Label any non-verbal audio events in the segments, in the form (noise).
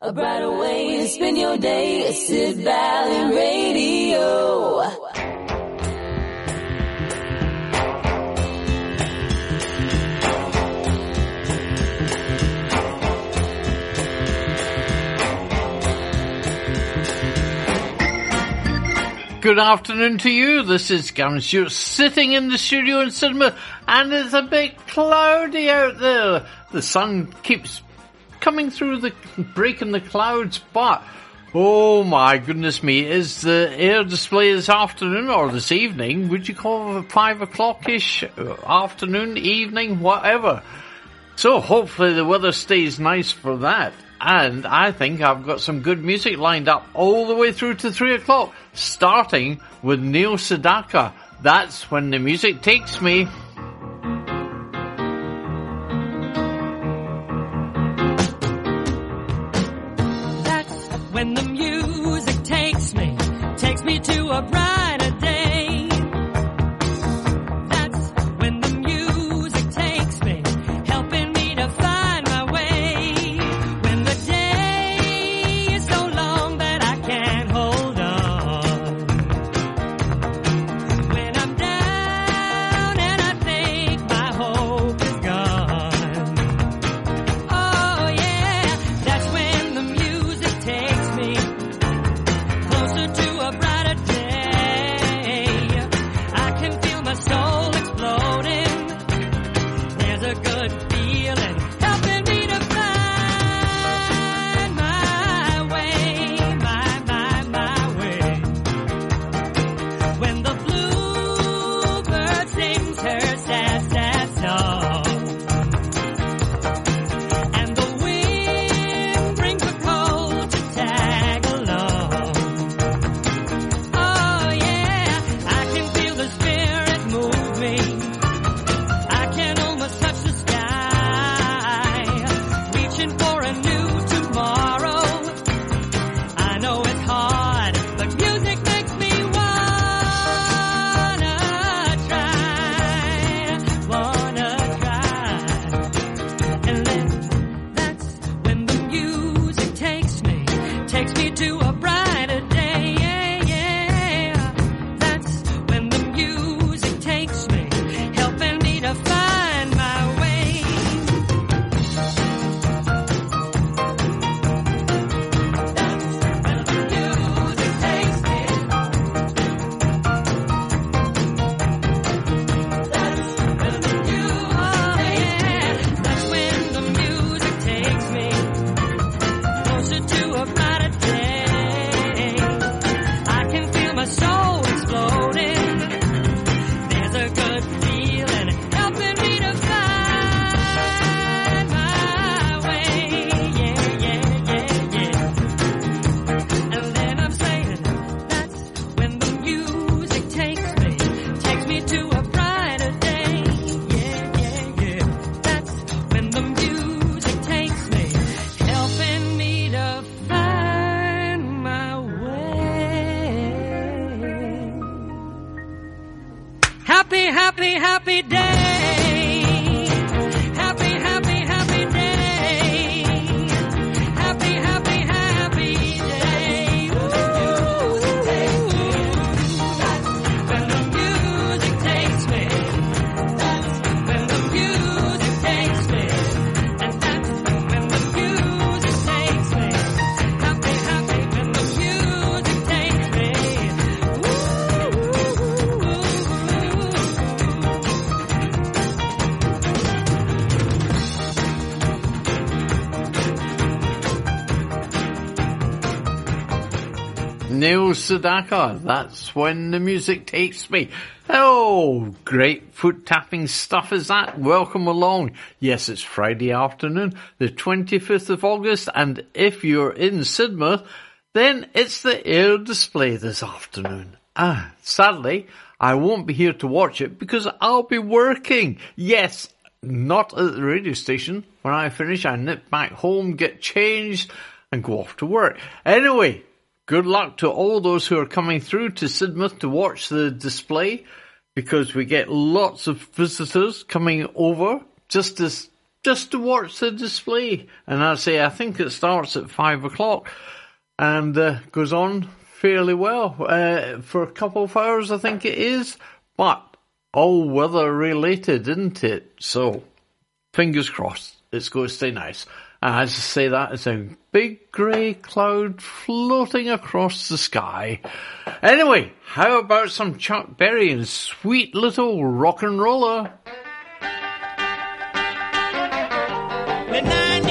A brighter way to spend your day, Sid Valley Radio. Good afternoon to you. This is Gavin Stuart sitting in the studio in Sidmouth, and it's a bit cloudy out there. The sun keeps coming through the breaking the clouds, but oh my goodness me, is the air display this afternoon or this evening? Would you call it five o'clock ish uh, afternoon, evening, whatever? So hopefully the weather stays nice for that. And I think I've got some good music lined up all the way through to three o'clock, starting with Neil Sedaka. That's when the music takes me. When the music takes me, takes me to a brighter Happy, happy, happy day. Neil Sedaka. That's when the music takes me. Oh, great foot tapping stuff is that. Welcome along. Yes, it's Friday afternoon, the 25th of August, and if you're in Sidmouth, then it's the air display this afternoon. Ah, sadly, I won't be here to watch it because I'll be working. Yes, not at the radio station. When I finish, I nip back home, get changed, and go off to work. Anyway, good luck to all those who are coming through to Sidmouth to watch the display because we get lots of visitors coming over just to just to watch the display. And I say, I think it starts at five o'clock and uh, goes on fairly well uh, for a couple of hours, I think it is. But all weather related, isn't it? So, fingers crossed, it's going to stay nice. And as I say that, it's a big grey cloud floating across the sky. Anyway, how about some Chuck Berry and sweet little rock and roller? At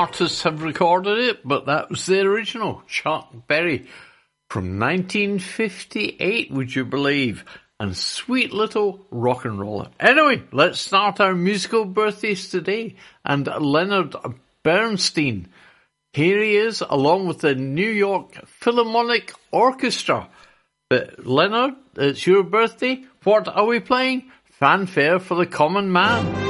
artists have recorded it, but that was the original, Chuck Berry, from 1958, would you believe? And sweet little rock and roller. Anyway, let's start our musical birthdays today. And Leonard Bernstein, here he is, along with the New York Philharmonic Orchestra. But Leonard, it's your birthday. What are we playing? Fanfare for the Common Man.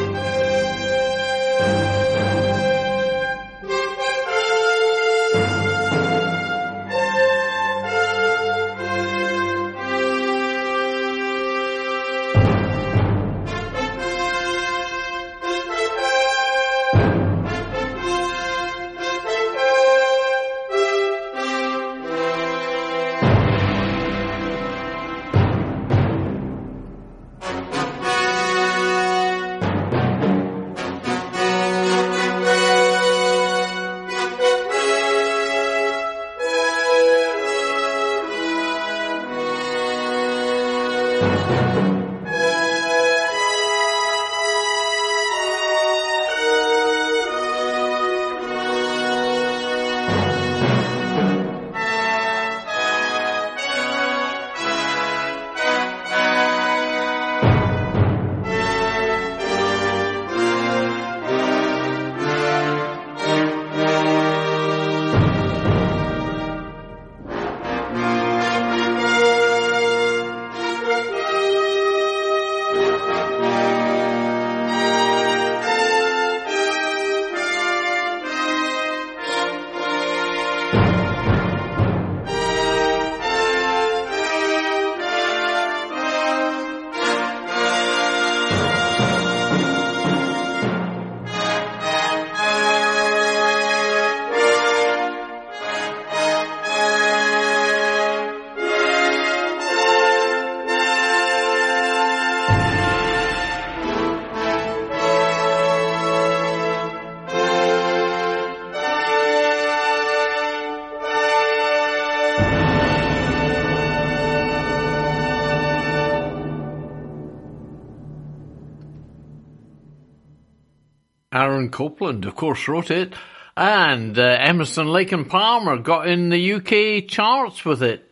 Aaron Copland, of course, wrote it. And uh, Emerson, Lake and Palmer got in the UK charts with it.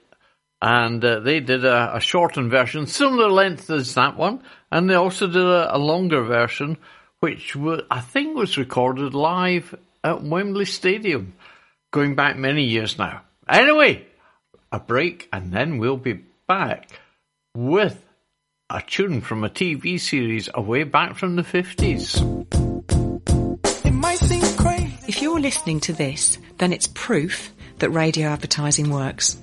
And uh, they did a, a shortened version, similar length as that one. And they also did a, a longer version, which wa I think was recorded live at Wembley Stadium, going back many years now. Anyway, a break, and then we'll be back with a tune from a TV series away back from the 50s. If you're listening to this, then it's proof that radio advertising works.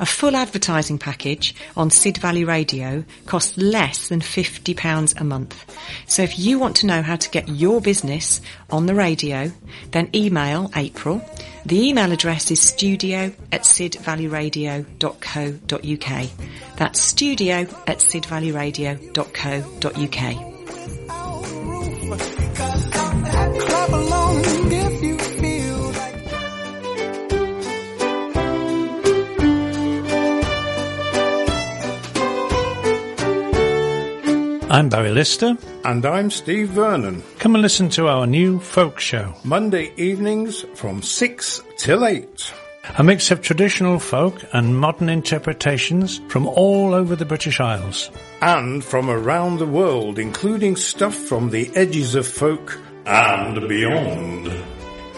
A full advertising package on Sid Valley Radio costs less than £50 a month. So if you want to know how to get your business on the radio, then email April. The email address is studio at sidvalleyradio.co.uk. That's studio at sidvalleyradio.co.uk. I'm Barry Lister. And I'm Steve Vernon. Come and listen to our new folk show. Monday evenings from 6 till 8. A mix of traditional folk and modern interpretations from all over the British Isles. And from around the world, including stuff from the edges of folk and beyond.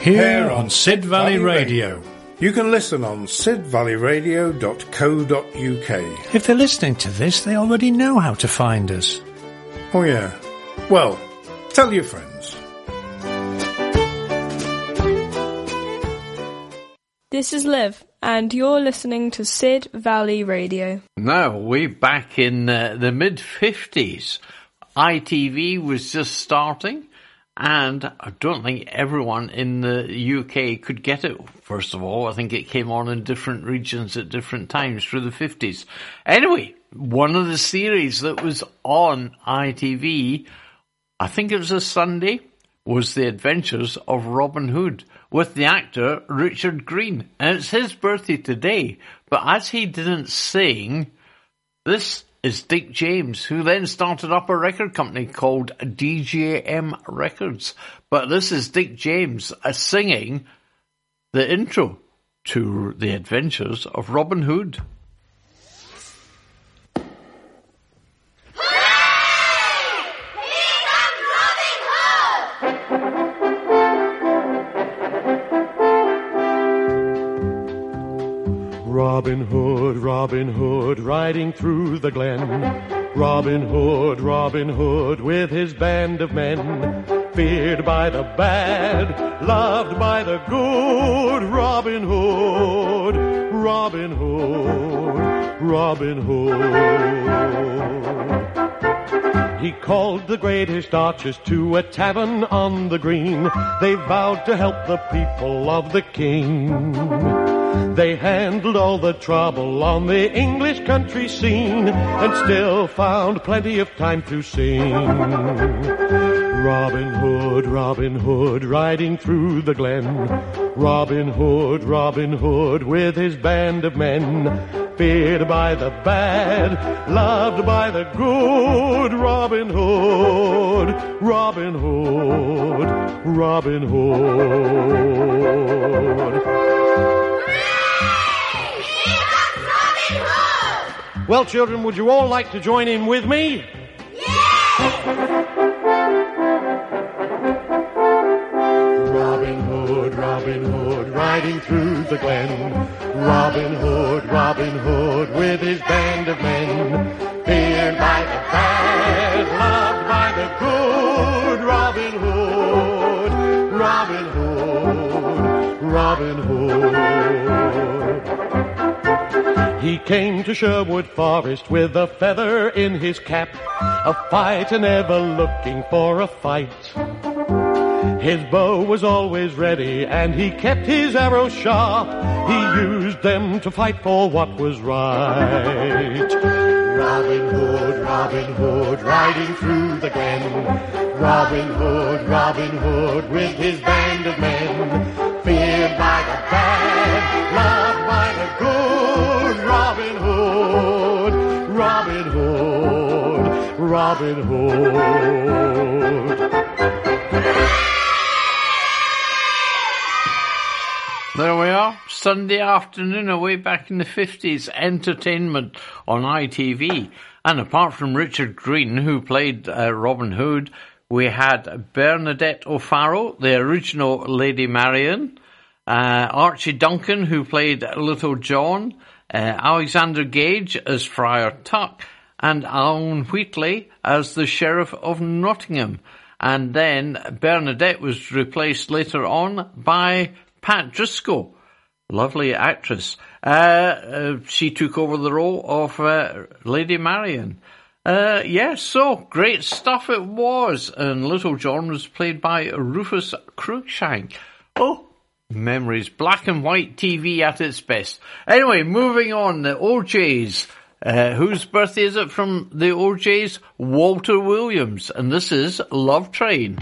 Here on Sid Valley Radio. You can listen on sidvalleyradio.co.uk. If they're listening to this, they already know how to find us. Oh yeah. Well, tell your friends. This is Liv, and you're listening to Sid Valley Radio. Now, we're back in uh, the mid 50s, ITV was just starting, and I don't think everyone in the UK could get it. First of all, I think it came on in different regions at different times through the 50s. Anyway, one of the series that was on ITV, I think it was a Sunday, was The Adventures of Robin Hood with the actor Richard Greene. And it's his birthday today, but as he didn't sing, this is Dick James, who then started up a record company called DJM Records. But this is Dick James uh, singing the intro to The Adventures of Robin Hood. Robin Hood, Robin Hood, riding through the glen. Robin Hood, Robin Hood, with his band of men. Feared by the bad, loved by the good. Robin Hood, Robin Hood, Robin Hood. He called the greatest archers to a tavern on the green. They vowed to help the people of the king. They handled all the trouble on the English country scene and still found plenty of time to sing. Robin Hood, Robin Hood, riding through the glen. Robin Hood, Robin Hood, with his band of men. Feared by the bad, loved by the good. Robin Hood, Robin Hood, Robin Hood. Well, children, would you all like to join in with me? Robin Hood, Robin Hood, riding through the glen. Robin Hood, Robin Hood, with his band of men. Feared by the bad, loved by the good. Robin Hood, Robin Hood, Robin Hood. He came to Sherwood Forest with a feather in his cap, a fighter never looking for a fight. His bow was always ready and he kept his arrows sharp. He used them to fight for what was right. Robin Hood, Robin Hood, riding through the glen. Robin Hood, Robin Hood, with his band of men. Feared by the bad, loved by the good. Robin Hood, Robin Hood. There we are, Sunday afternoon away back in the 50s, entertainment on ITV. And apart from Richard Greene, who played uh, Robin Hood, we had Bernadette O'Farrell, the original Lady Marian, uh, Archie Duncan, who played Little John, uh, Alexander Gage as Friar Tuck, and Alan Wheatley as the Sheriff of Nottingham. And then Bernadette was replaced later on by Pat Driscoll, lovely actress. Uh, uh, she took over the role of uh, Lady Marian. Uh, yes, so great stuff it was. And Little John was played by Rufus Cruikshank. Oh, memories. Black and white TV at its best. Anyway, moving on. The O'Jays. Uh, whose birthday is it from the O'Jays? Walter Williams. And this is Love Train.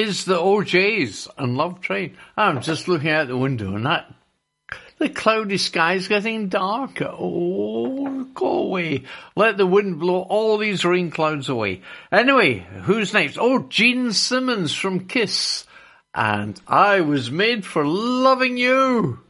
Is the O'Jays and Love Train. I'm just looking out the window and that the cloudy sky's getting darker. Oh, go away. Let the wind blow all these rain clouds away. Anyway, who's next? Oh, Gene Simmons from Kiss. And I was made for loving you.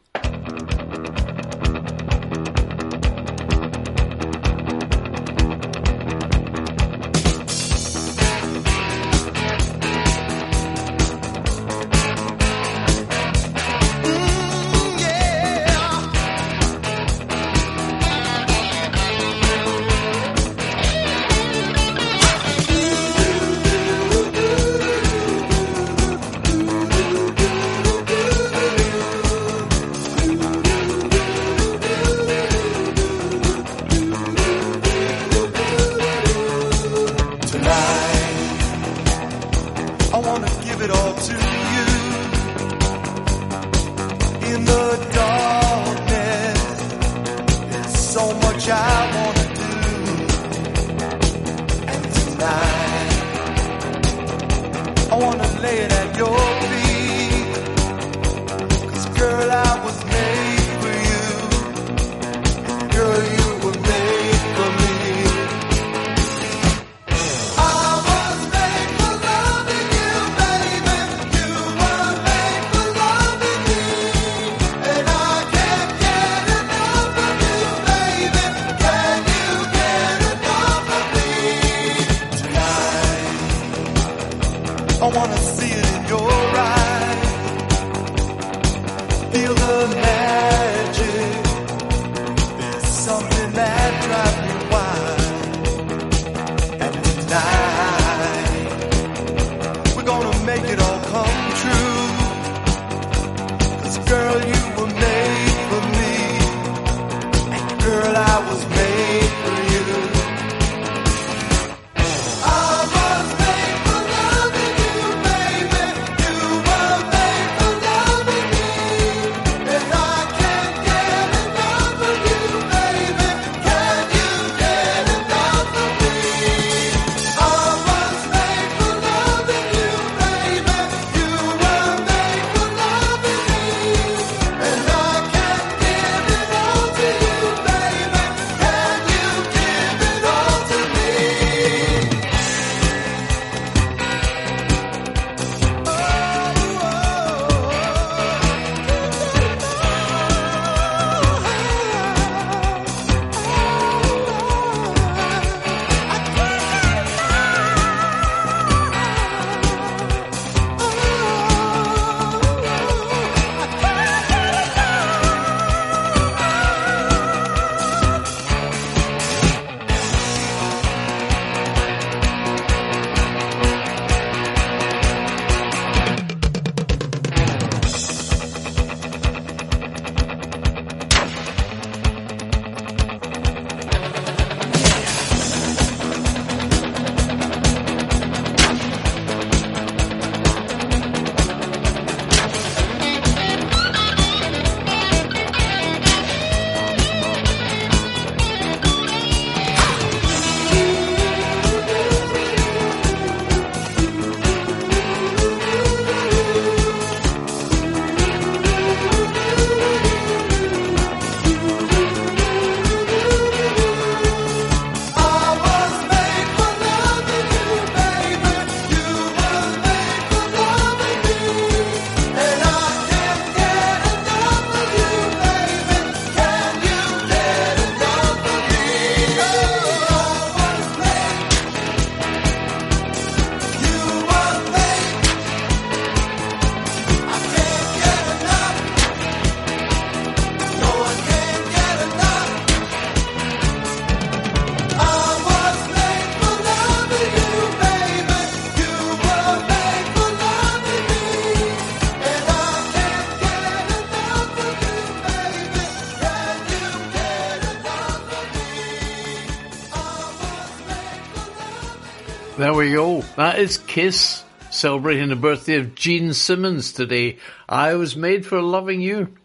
We go. That is Kiss celebrating the birthday of Gene Simmons today. I was made for loving you.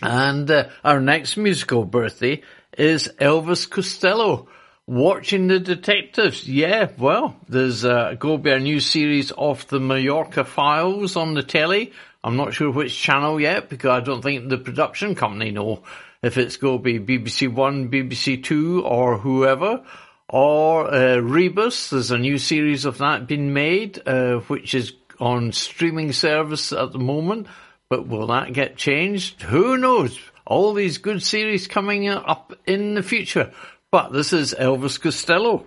And uh, our next musical birthday is Elvis Costello. Watching the detectives. Yeah, well, there's uh, going to be a new series of the Mallorca Files on the telly. I'm not sure which channel yet because I don't think the production company know if it's going to be BBC One, BBC Two, or whoever. Or uh, Rebus, there's a new series of that being made, uh, which is on streaming service at the moment. But will that get changed? Who knows? All these good series coming up in the future. But this is Elvis Costello.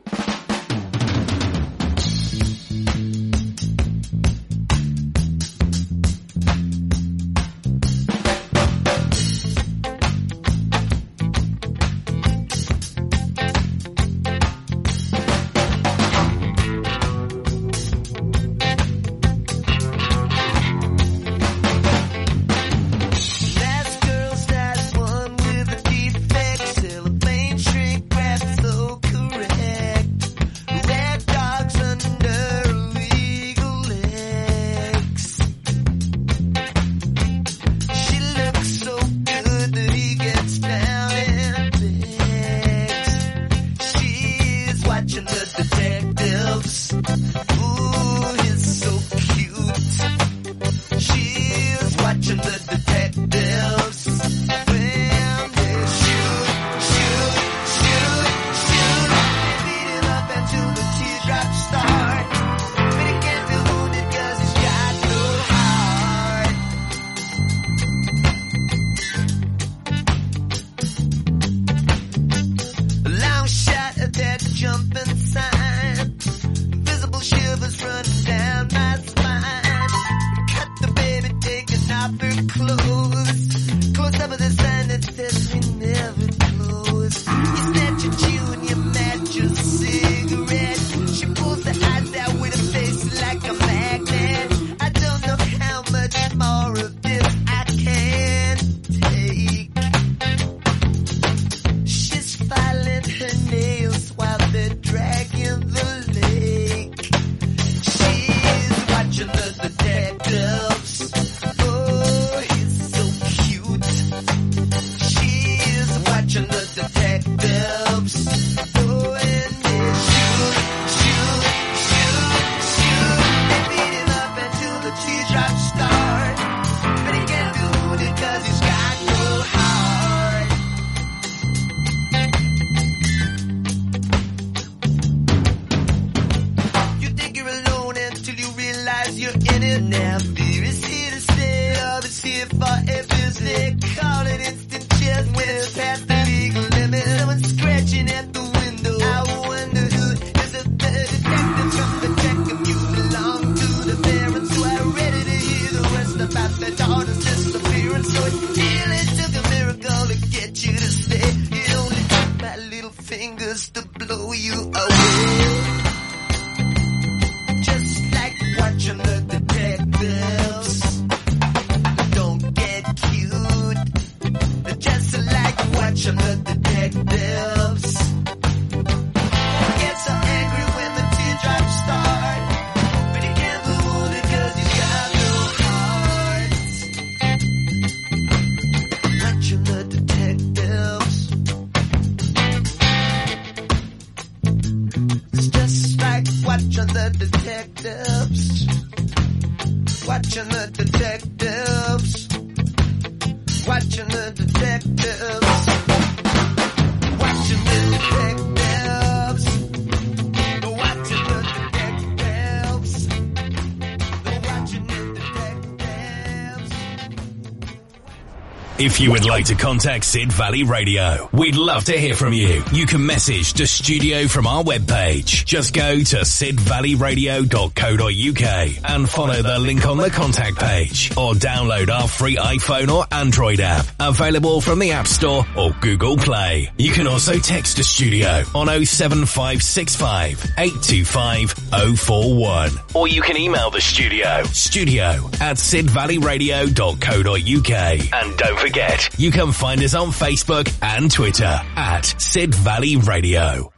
If you would like to contact Sid Valley Radio, we'd love to hear from you. You can message the studio from our webpage. Just go to sidvalleyradio.co.uk and follow the link on the contact page or download our free iPhone or Android app available from the App Store or Google Play. You can also text the studio on 07565 825 041 or you can email the studio studio at sidvalleyradio.co.uk and don't forget you can find us on Facebook and Twitter at Sid Valley Radio.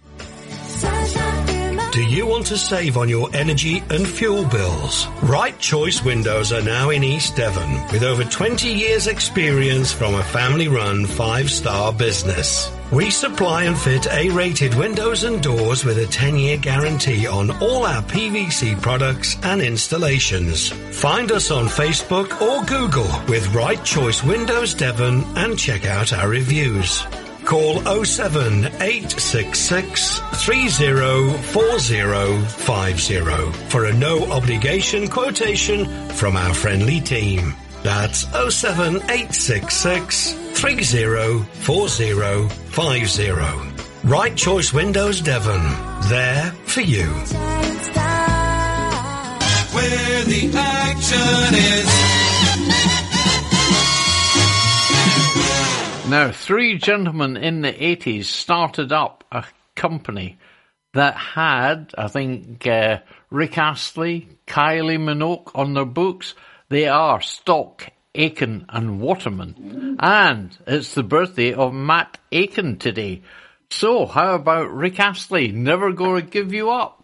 Do you want to save on your energy and fuel bills? Right Choice Windows are now in East Devon with over 20 years experience from a family run five star business. We supply and fit A-rated windows and doors with a 10-year guarantee on all our PVC products and installations. Find us on Facebook or Google with Right Choice Windows Devon and check out our reviews. Call 07866 304050 for a no obligation quotation from our friendly team. That's 07866 304050. Right Choice Windows Devon. There for you. Where the action is. Now, three gentlemen in the 80s started up a company that had, I think, uh, Rick Astley, Kylie Minogue on their books. They are Stock, Aitken and Waterman. And it's the birthday of Matt Aitken today. So, how about Rick Astley? Never gonna give you up.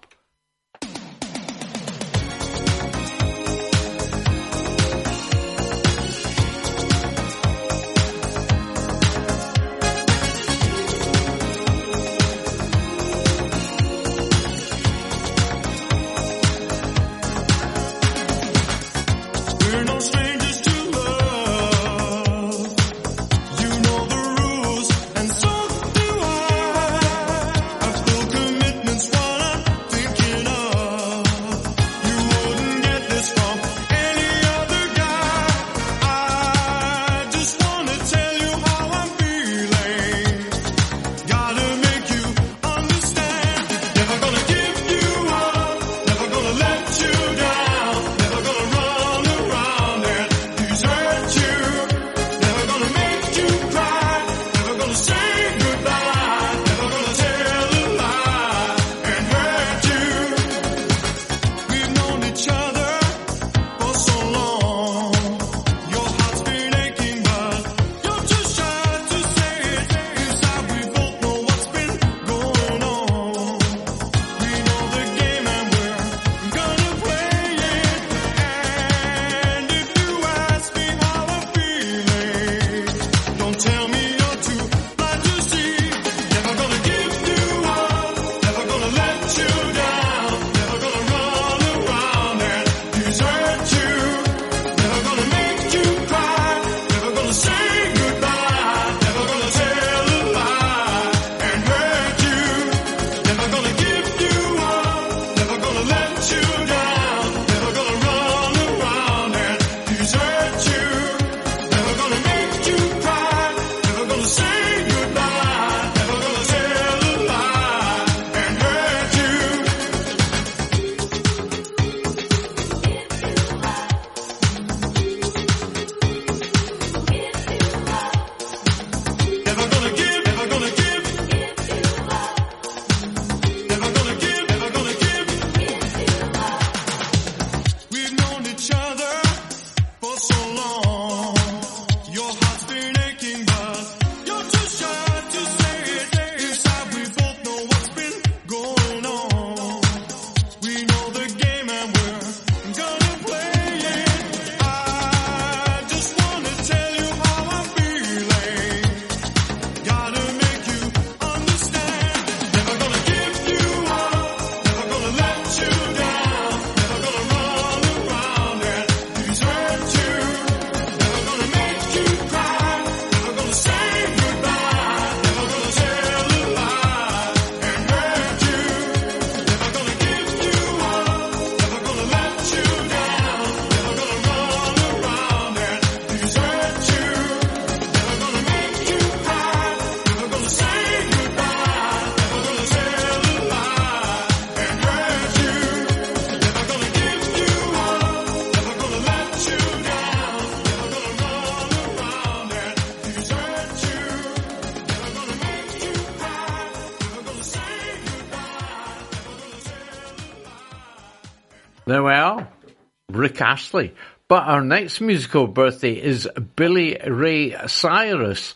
Rick Astley. But our next musical birthday is Billy Ray Cyrus.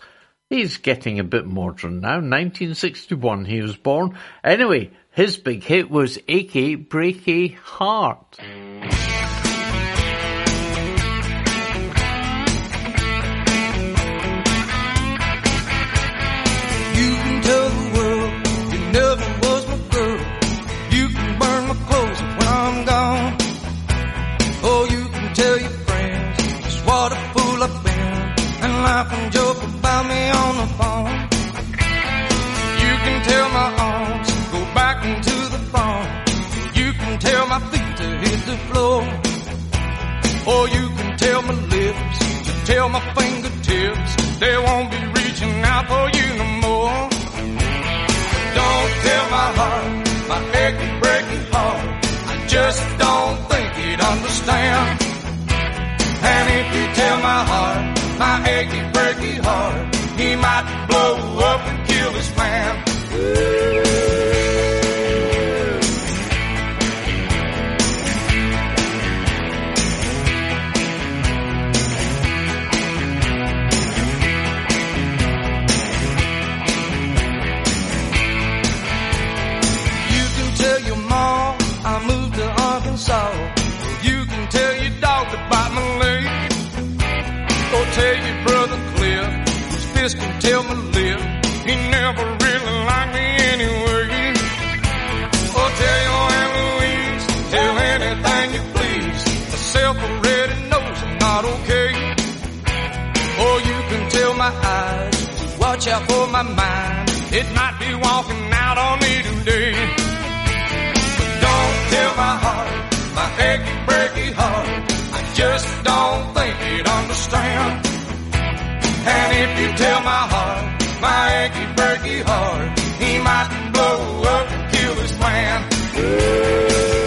He's getting a bit modern now. 1961 he was born. Anyway, his big hit was Achy Breaky Heart. The floor. Or you can tell my lips tell my fingertips they won't be reaching out for you no more. Don't tell my heart, my achy breaky heart. I just don't think he'd understand. And if you tell my heart, my achy breaky heart, he might blow up and kill this man. Tell my lip. He never really liked me anyway. Or tell your Aunt Louise, tell anything you please. Myself already knows I'm not okay. Or you can tell my eyes, watch out for my mind. It might be walking out on me today. But don't tell my heart, my achy breaky heart. I just don't think he'd understand. And if you tell my heart, my achy breaky heart, he might blow up and kill this man.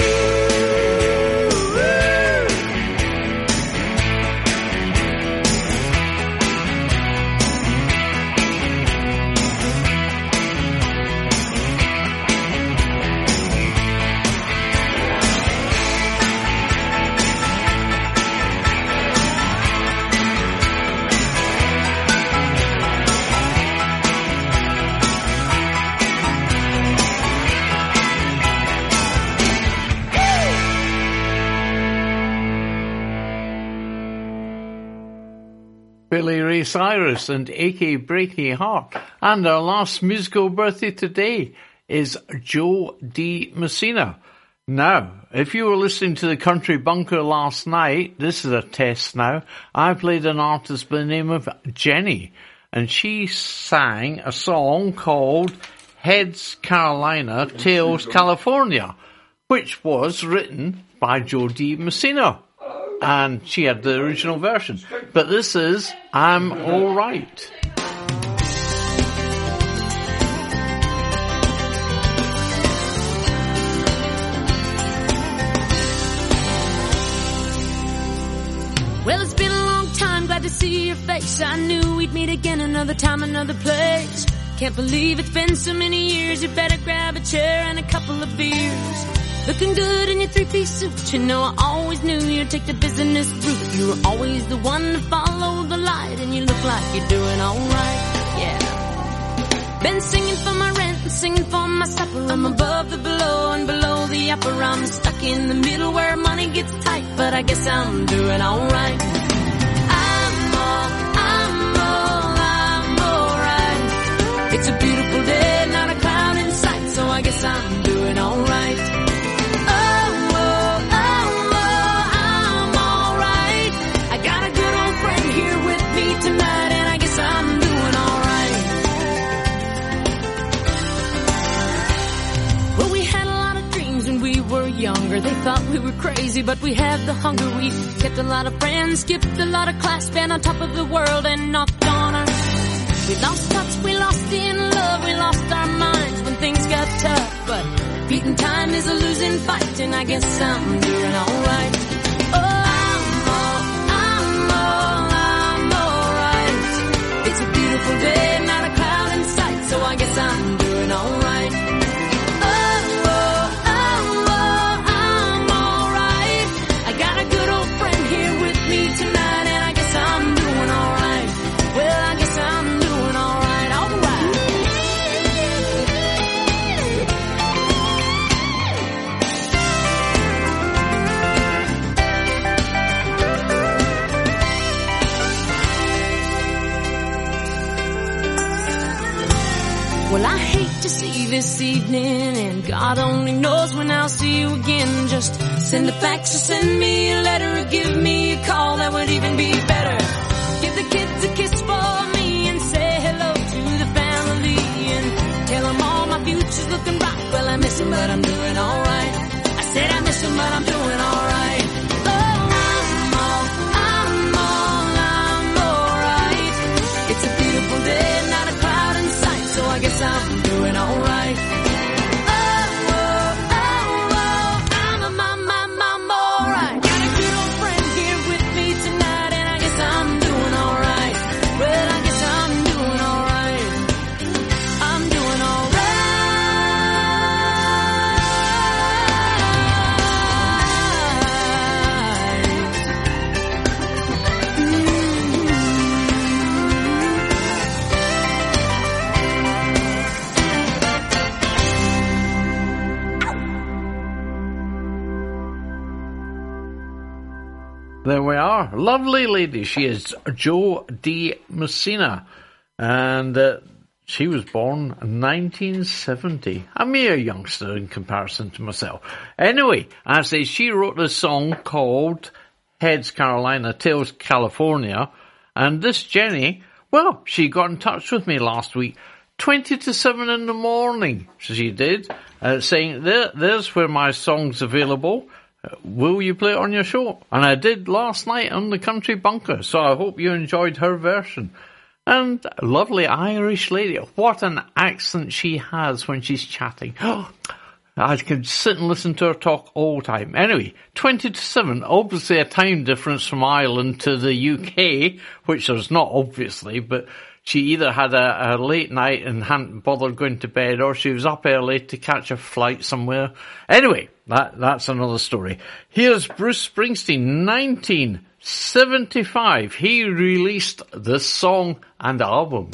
Ray Cyrus and Achy Breaky Heart. And our last musical birthday today is Jo Dee Messina. Now, if you were listening to the Country Bunker last night, this is a test now. I played an artist by the name of Jenny, and she sang a song called Heads Carolina, Tails California, which was written by Jo Dee Messina. And she had the original version. But this is I'm Alright. Well, it's been a long time, glad to see your face. I knew we'd meet again another time, another place. Can't believe it's been so many years. You better grab a chair and a couple of beers. Looking good in your three-piece suit. You know I always knew you'd take the business route. You were always the one to follow the light, and you look like you're doing alright. Yeah. Been singing for my rent and singing for my supper. I'm above the below and below the upper. I'm stuck in the middle where money gets tight, but I guess I'm doing alright. I'm all, I'm all, I'm alright. It's a beautiful day, not a cloud in sight, so I guess I'm doing alright. Younger, they thought we were crazy, but we had the hunger. We kept a lot of friends, skipped a lot of class, been on top of the world and knocked on our. We lost touch, we lost in love, we lost our minds when things got tough. But beating time is a losing fight, and I guess I'm doing alright. Oh, I'm alright. It's a beautiful day, not a cloud in sight, so I guess I'm evening, and God only knows when I'll see you again. Just send a fax or send me a letter There we are. Lovely lady. She is Jo Dee Messina. And uh, she was born 1970. A mere youngster in comparison to myself. Anyway, I say she wrote a song called Heads Carolina, Tails California. And this Jenny, well, she got in touch with me last week. 20 to 7 in the morning, she did, uh, saying, there, there's where my song's available. Will you play it on your show? And I did last night on the Country Bunker, so I hope you enjoyed her version. And lovely Irish lady. What an accent she has when she's chatting. (gasps) I could sit and listen to her talk all time. Anyway, 20 to 7, obviously a time difference from Ireland to the UK, which there's not obviously, but she either had a, a late night and hadn't bothered going to bed or she was up early to catch a flight somewhere. Anyway, that, that's another story. Here's Bruce Springsteen, 1975. He released this song and album.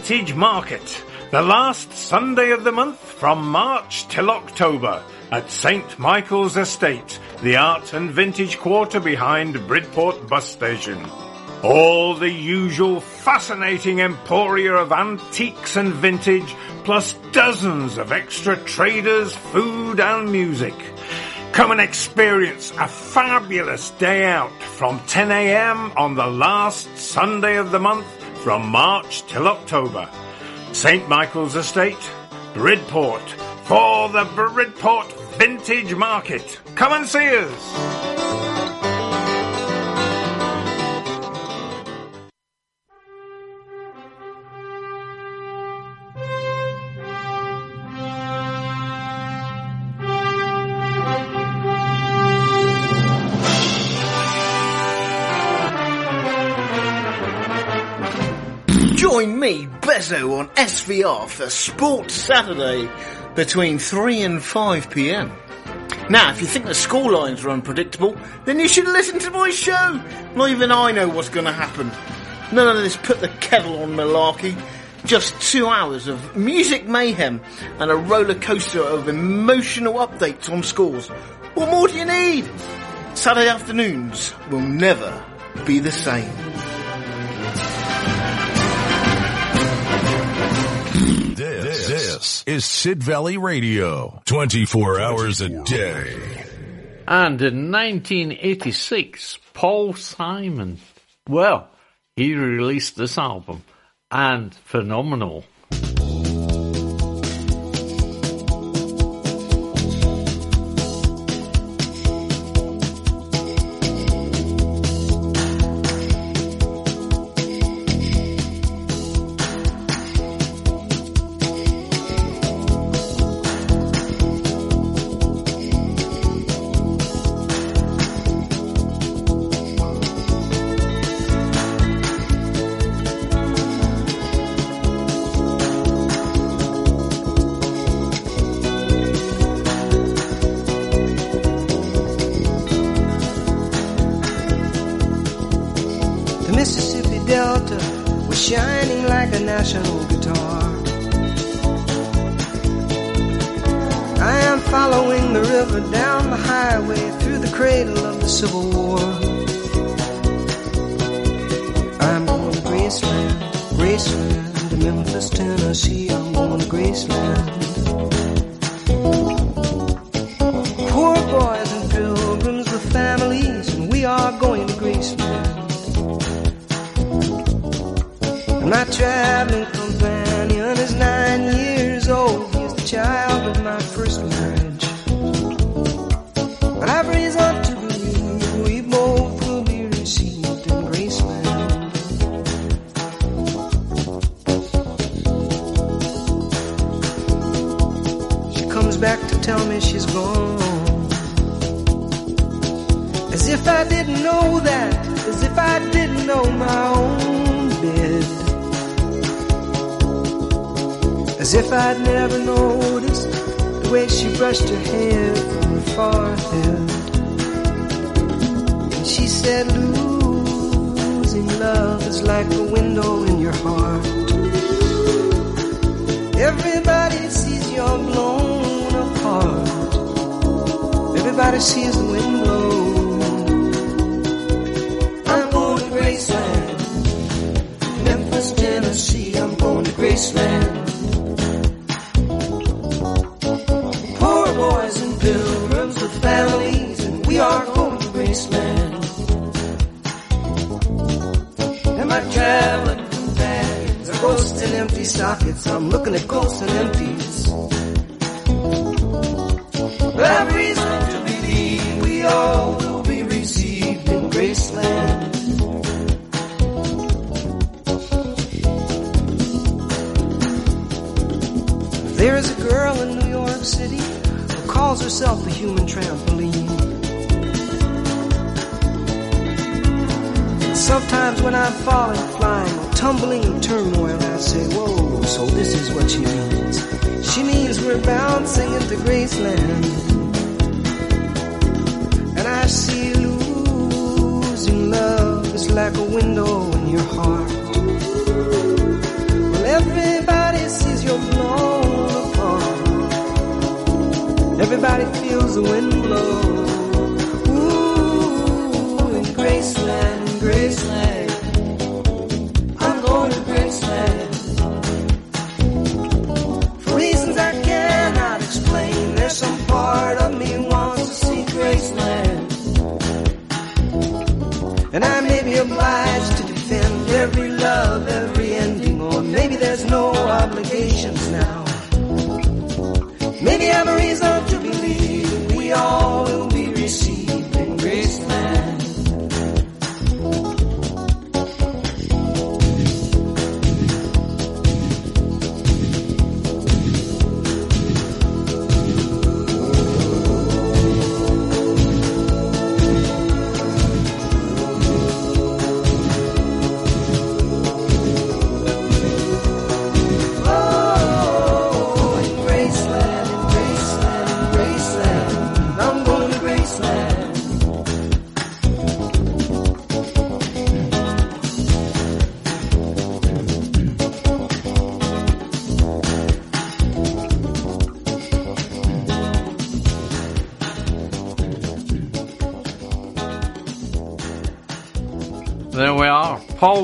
Vintage Market, the last Sunday of the month from March till October at St Michael's Estate, the art and vintage quarter behind Bridport bus station. All the usual fascinating emporia of antiques and vintage, plus dozens of extra traders, food and music. Come and experience a fabulous day out from 10am on the last Sunday of the month from March till October. St Michael's Estate, Bridport, for the Bridport Vintage Market. Come and see us! On SVR for Sports Saturday between 3 and 5 pm. Now, if you think the scorelines are unpredictable, then you should listen to my show. Not even I know what's going to happen. None of this put the kettle on malarkey. Just two hours of music mayhem and a roller coaster of emotional updates on scores. What more do you need? Saturday afternoons will never be the same. This, is Sid Valley Radio. 24 hours a day. And in 1986, Paul Simon, well, he released this album, and phenomenal. Everybody sees you're blown apart. Everybody sees the wind blow. I'm going to Graceland. Memphis, Tennessee, I'm going to Graceland. Ghosts and empty sockets. I'm looking at ghosts and empties. I've reason to believe we all will be received in Graceland. There is a girl in New York City who calls herself a human trampoline. Sometimes when I'm falling, tumbling turmoil. I say, whoa, so this is what she means. She means we're bouncing into Graceland. And I see losing love is like a window in your heart. Well, everybody sees you're blown apart. Everybody feels the wind blow. And I may be obliged to defend every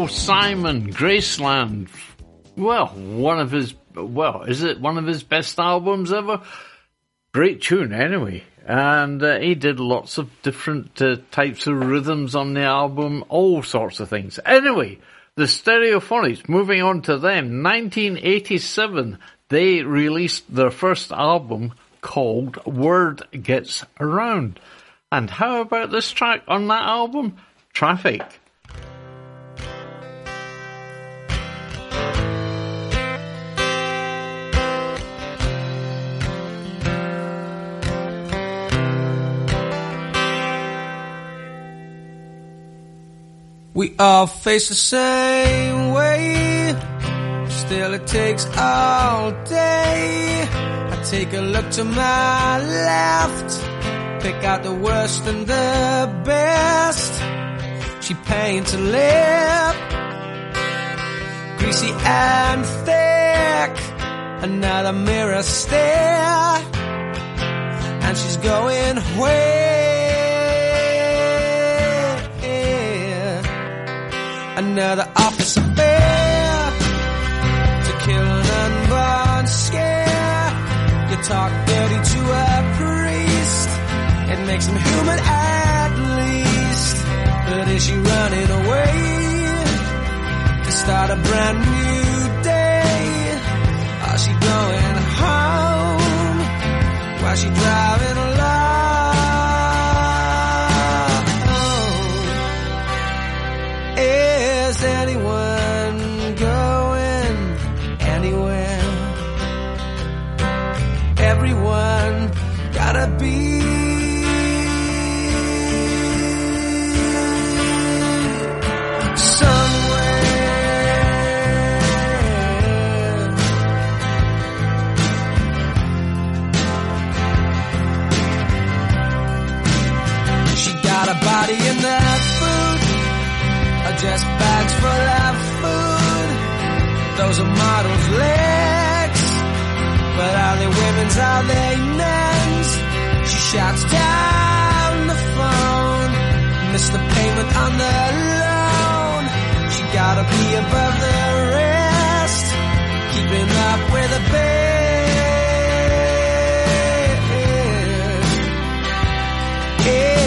Simon, Graceland. Well, one of his, well, is it one of his best albums ever? Great tune, anyway. And uh, he did lots of different uh, types of rhythms on the album, all sorts of things. Anyway, the Stereophonics, moving on to them, 1987, they released their first album called Word Gets Around. And how about this track on that album? Traffic. We all face the same way. Still, it takes all day. I take a look to my left, pick out the worst and the best. She paints a lip, greasy and thick. Another mirror stare, and she's going where? Another officer affair to kill an unborn scare. You talk dirty to a priest, it makes him human at least. But is she running away to start a brand new day? Or she going home while she driving along? Those are models' legs, but are they women's? Are they men's? Shouts down the phone, missed the payment on the loan. She gotta be above the rest, keeping up with the best. Is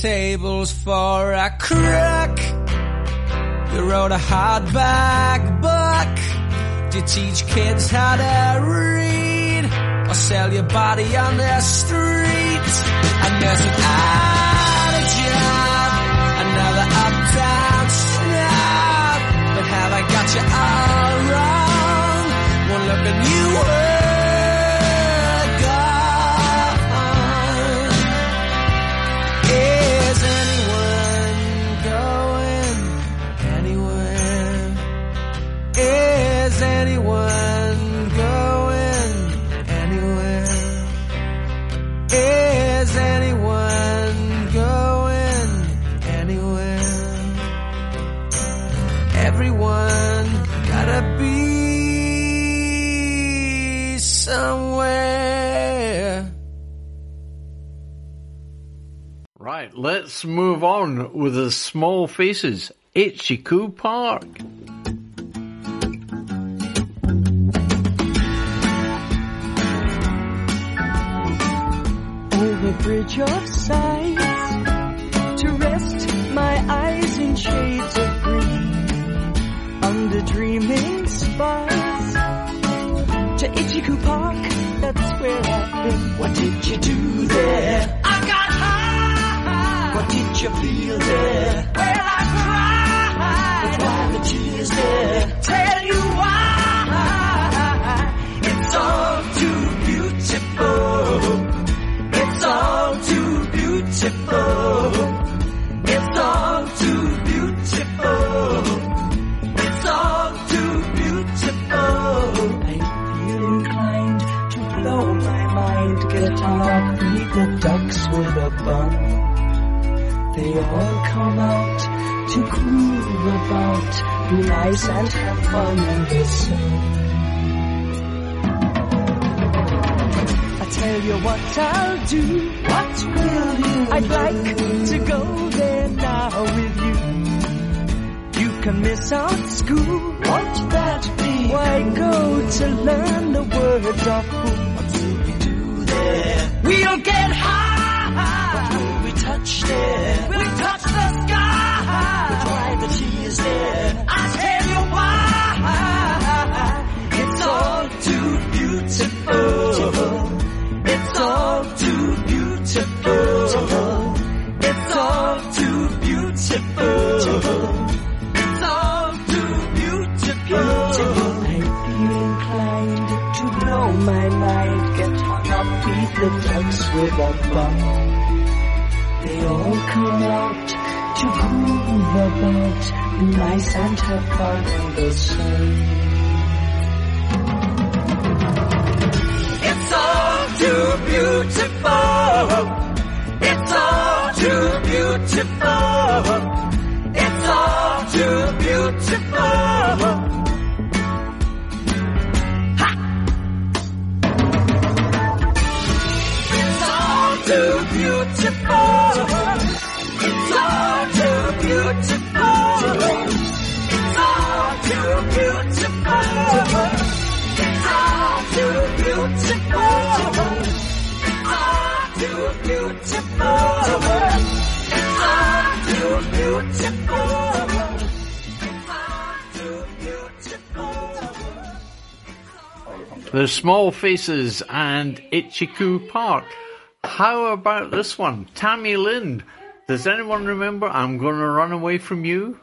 tables for a crook. You wrote a hardback book to teach kids how to read. or sell your body on the street. And there's an out of job, another uptown snob. But have I got you all wrong? One look and you let's move on with the small faces. Itchycoo Park. over bridge of sights to rest my eyes in shades of green under dreaming spires to Itchycoo Park that's where I've been what did you do there what you feel there well I cried why the tears there tell you why it's all too beautiful it's all too beautiful. It's all too beautiful. It's all too beautiful. I feel inclined to blow my mind, get on beat the ducks with a bun. They all come out to groove about, be nice and have fun the sun. I tell you what I'll do. What will you I'd like to go there now with you. You can miss out school. Won't that be? Why go to learn the words of who? What will we do there? We'll get high. What will we touch the sky. We'll dry the tears there. I tell you why. It's all too beautiful. It's all too beautiful. It's all too beautiful. It's all too beautiful. I feel inclined to blow my mind, get hung up, beat the ducks with a bun. They all come out to groove about, nice and have fun in the sun. It's all too beautiful. It's all too beautiful. It's all too beautiful. Ha! It's all too beautiful. The Small Faces and Itchycoo Park. How about this one? Tami Lynn. Does anyone remember I'm Gonna Run Away From You?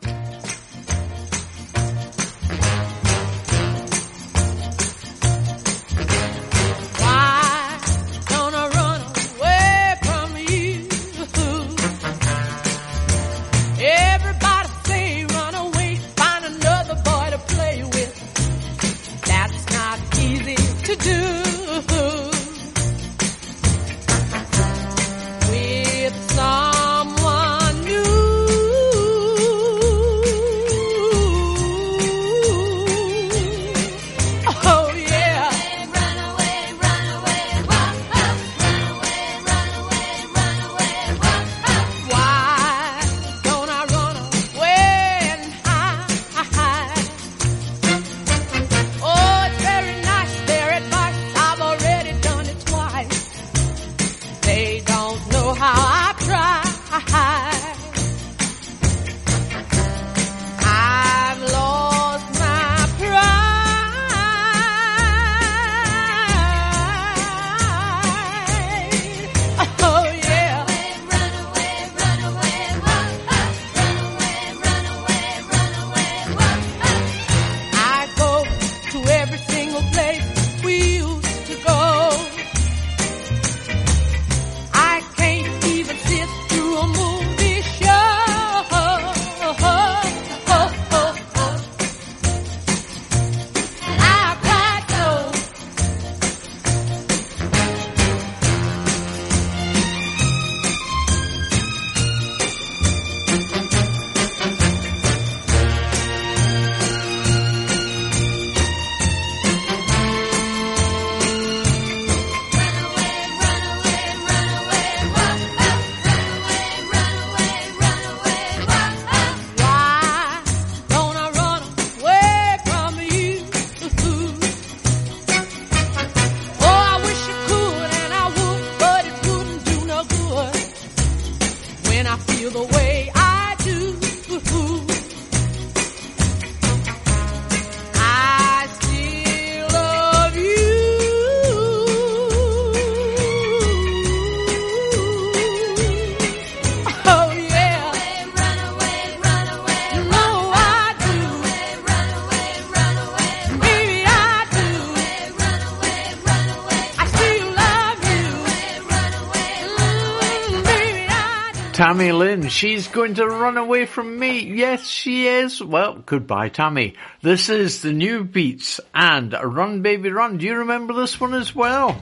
She's going to run away from me. Yes, she is. Well, goodbye, Tami. This is the Newbeats and Run Baby Run. Do you remember this one as well?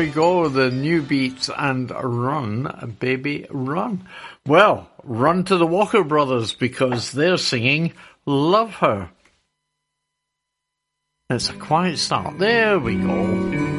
We go, the Newbeats and Run, Baby Run. Well, run to the Walker Brothers because they're singing Love Her. It's a quiet start. There we go.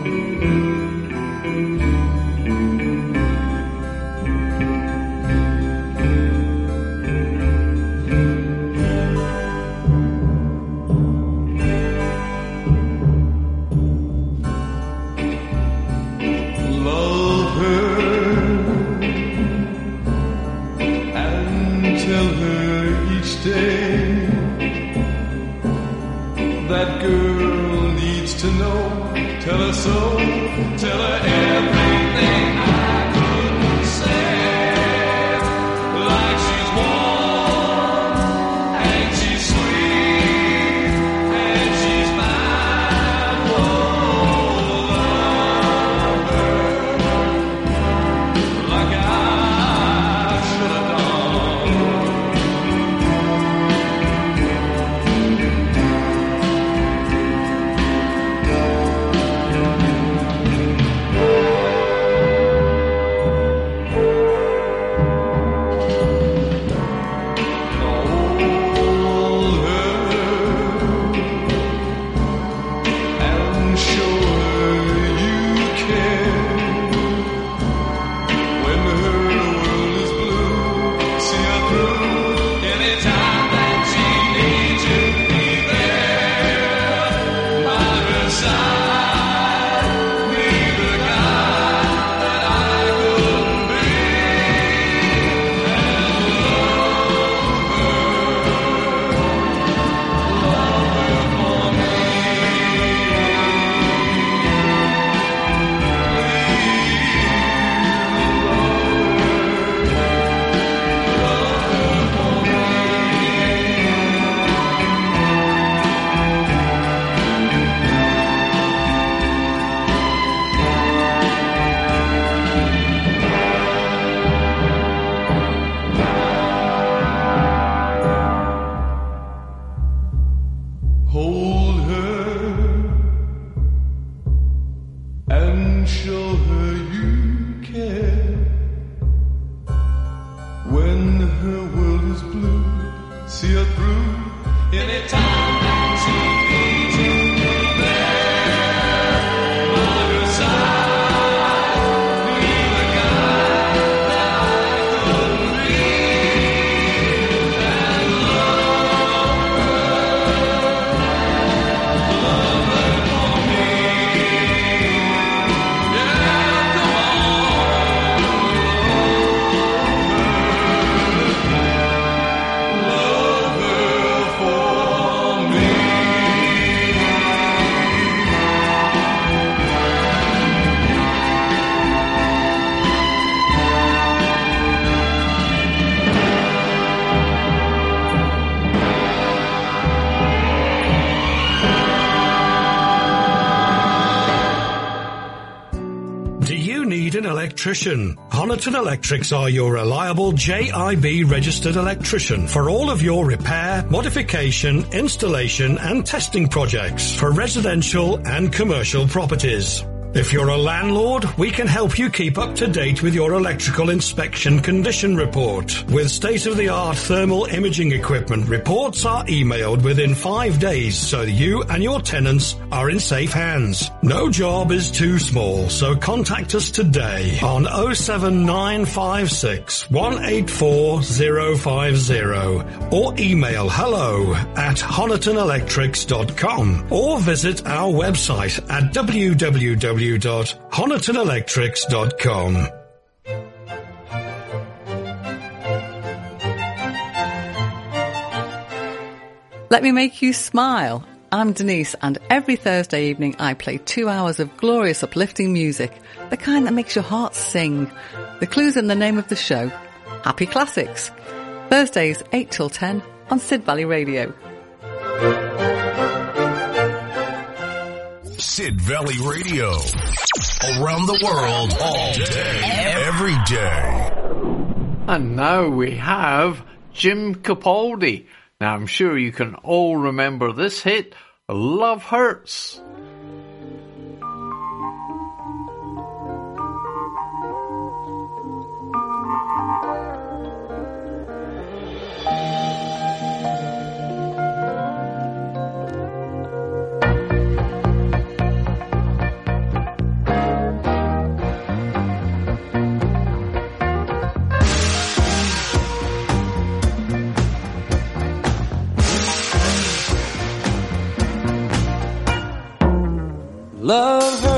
Electrician. Honiton Electrics are your reliable JIB registered electrician for all of your repair, modification, installation and testing projects for residential and commercial properties. If you're a landlord, we can help you keep up to date with your electrical inspection condition report. With state-of-the-art thermal imaging equipment, reports are emailed within five days so you and your tenants are in safe hands. No job is too small, so contact us today on 07956 184050 or email hello at honitonelectrics.com or visit our website at www.honitonelectrics.com. Let me make you smile. I'm Denise, and every Thursday evening I play two hours of glorious uplifting music, the kind that makes your heart sing. The clue's in the name of the show. Happy Classics. Thursdays 8 till 10 on Sid Valley Radio. Sid Valley Radio. Around the world, all day, every day. And now we have Jim Capaldi. Now I'm sure you can all remember this hit, Love Hurts. Love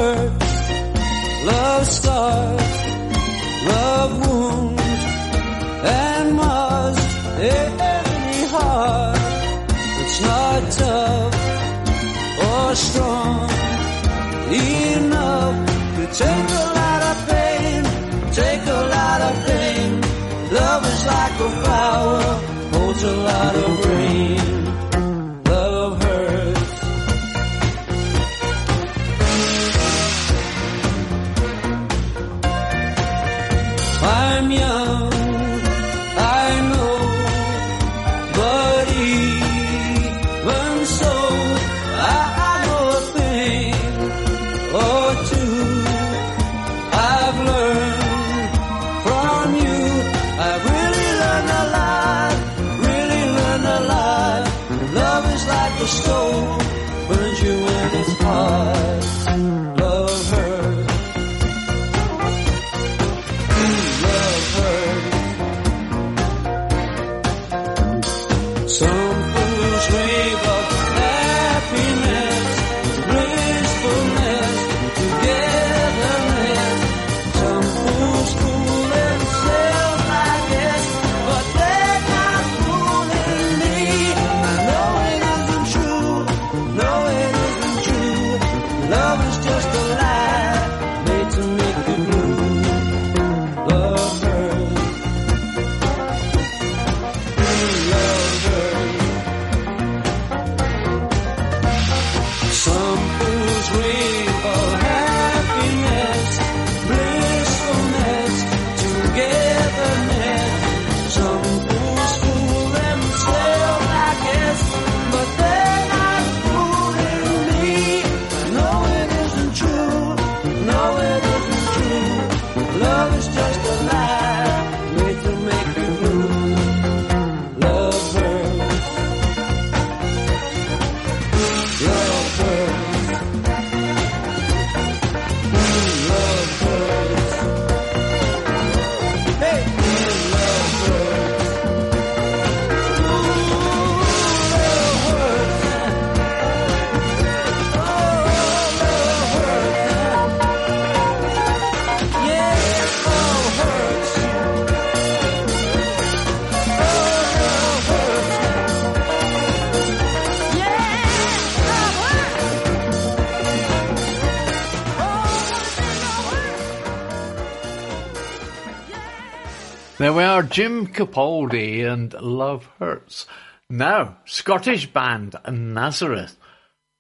Jim Capaldi and Love Hurts. Now, Scottish band Nazareth.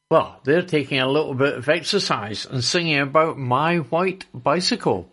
Well, they're taking a little bit of exercise and singing about My White Bicycle.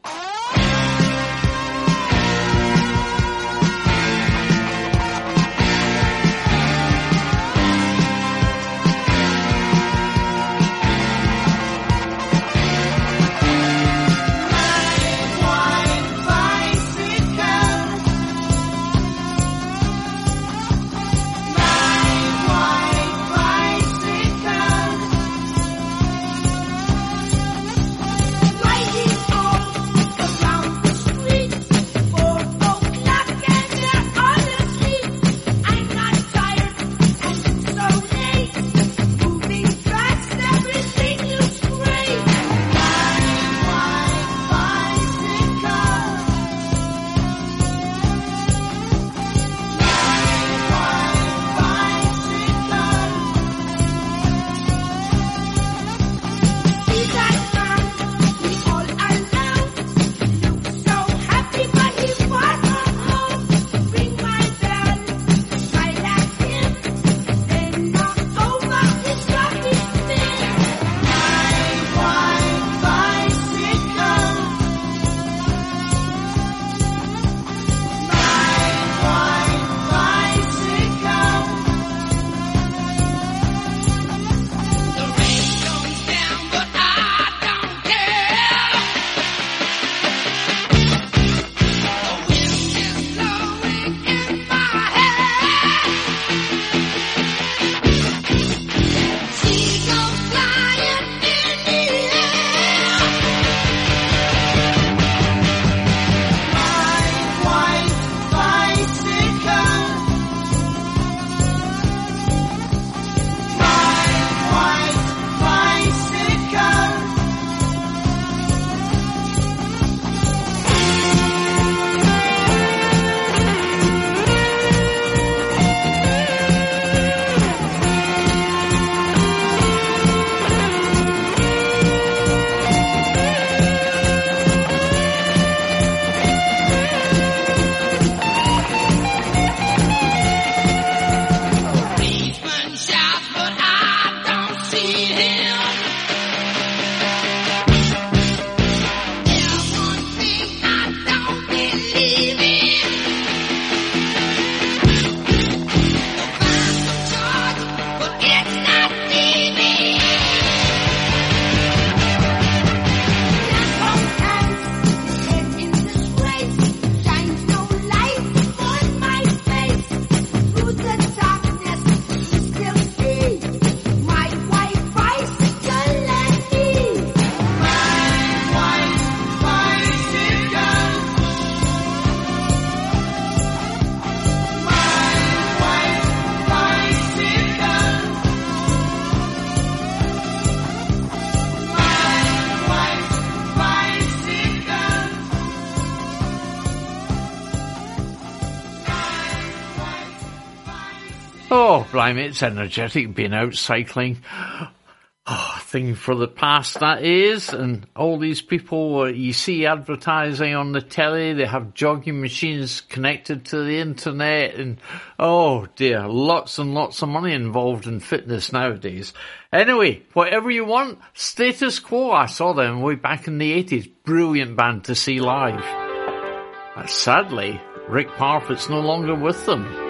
climates, energetic, being out cycling. Oh, thing for the past that is, and all these people uh, you see advertising on the telly, they have jogging machines connected to the internet, and oh dear, lots and lots of money involved in fitness nowadays. Anyway, whatever you want, status quo. I saw them way back in the 80s. Brilliant band to see live. But sadly, Rick Parfitt's no longer with them.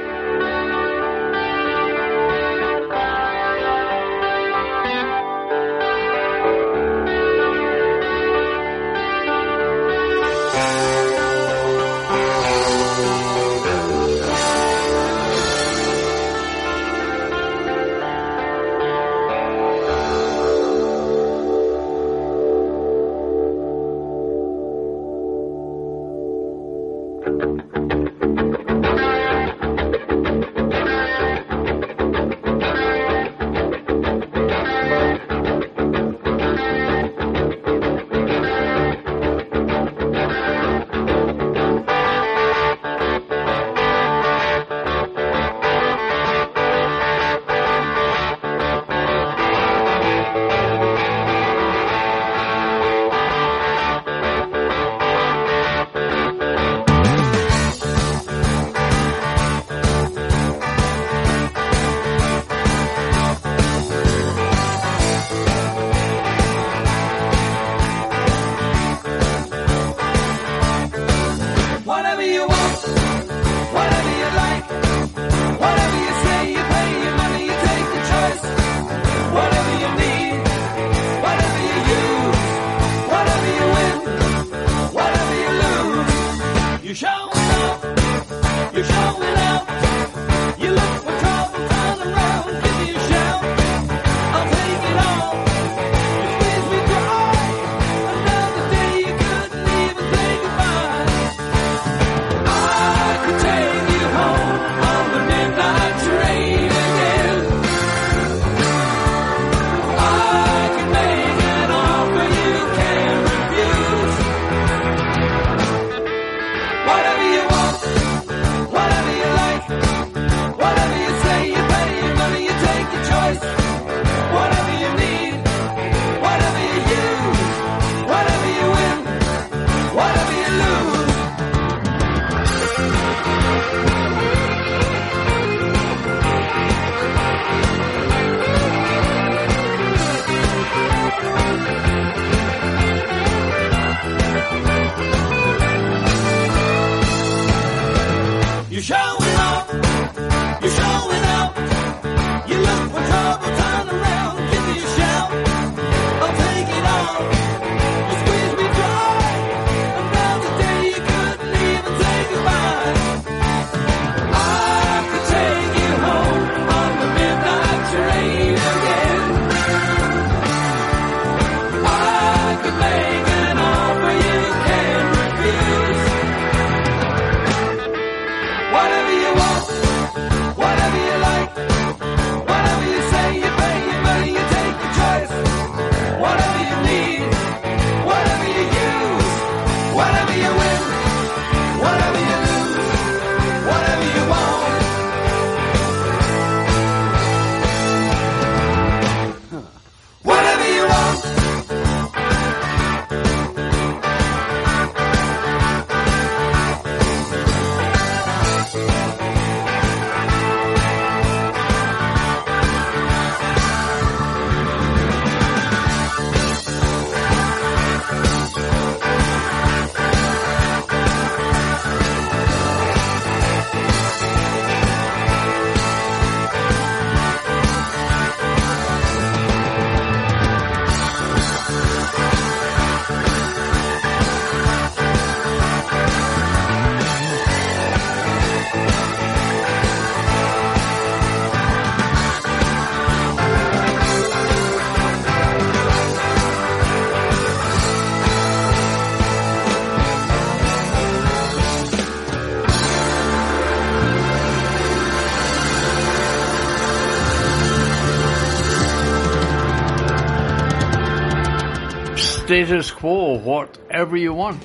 status quo, whatever you want.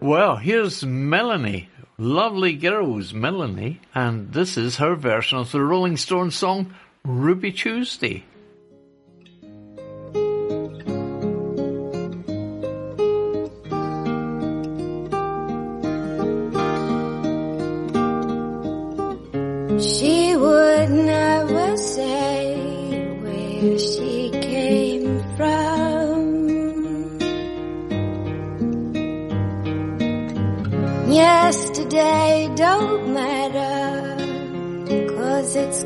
Well, here's Melanie. Lovely girls, Melanie, and this is her version of the Rolling Stones song Ruby Tuesday.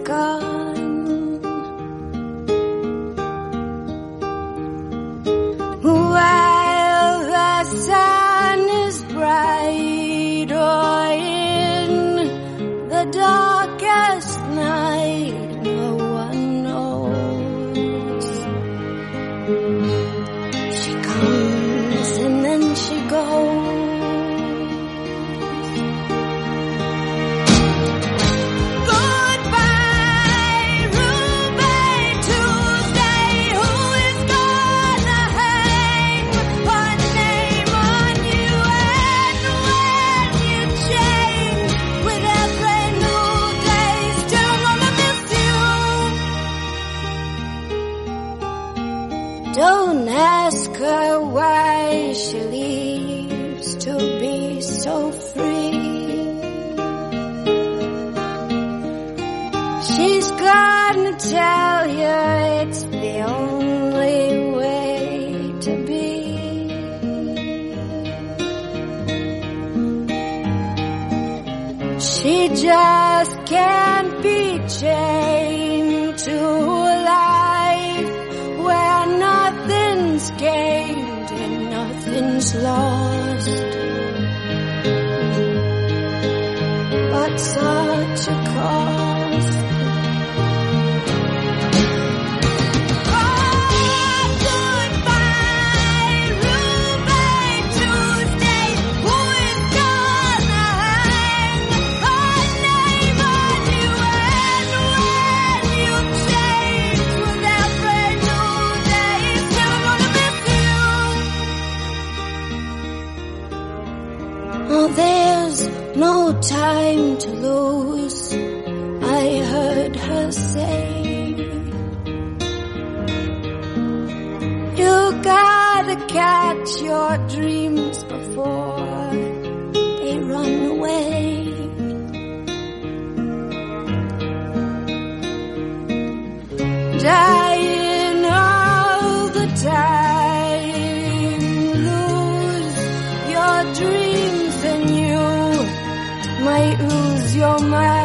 Go. dreams and you might lose your mind.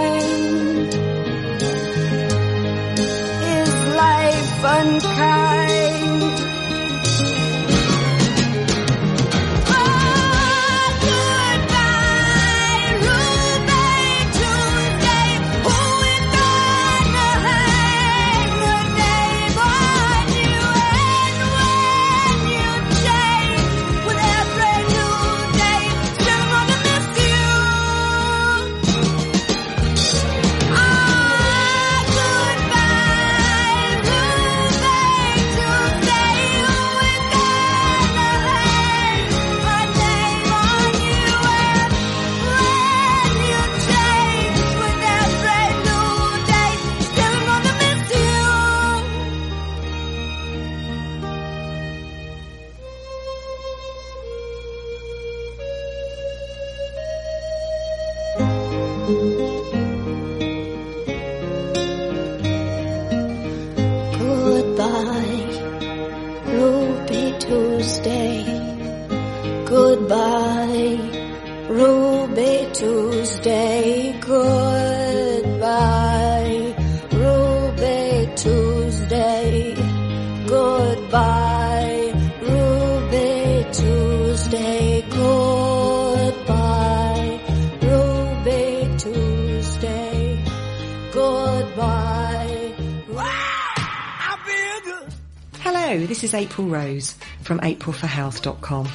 Rose from aprilforhealth.com.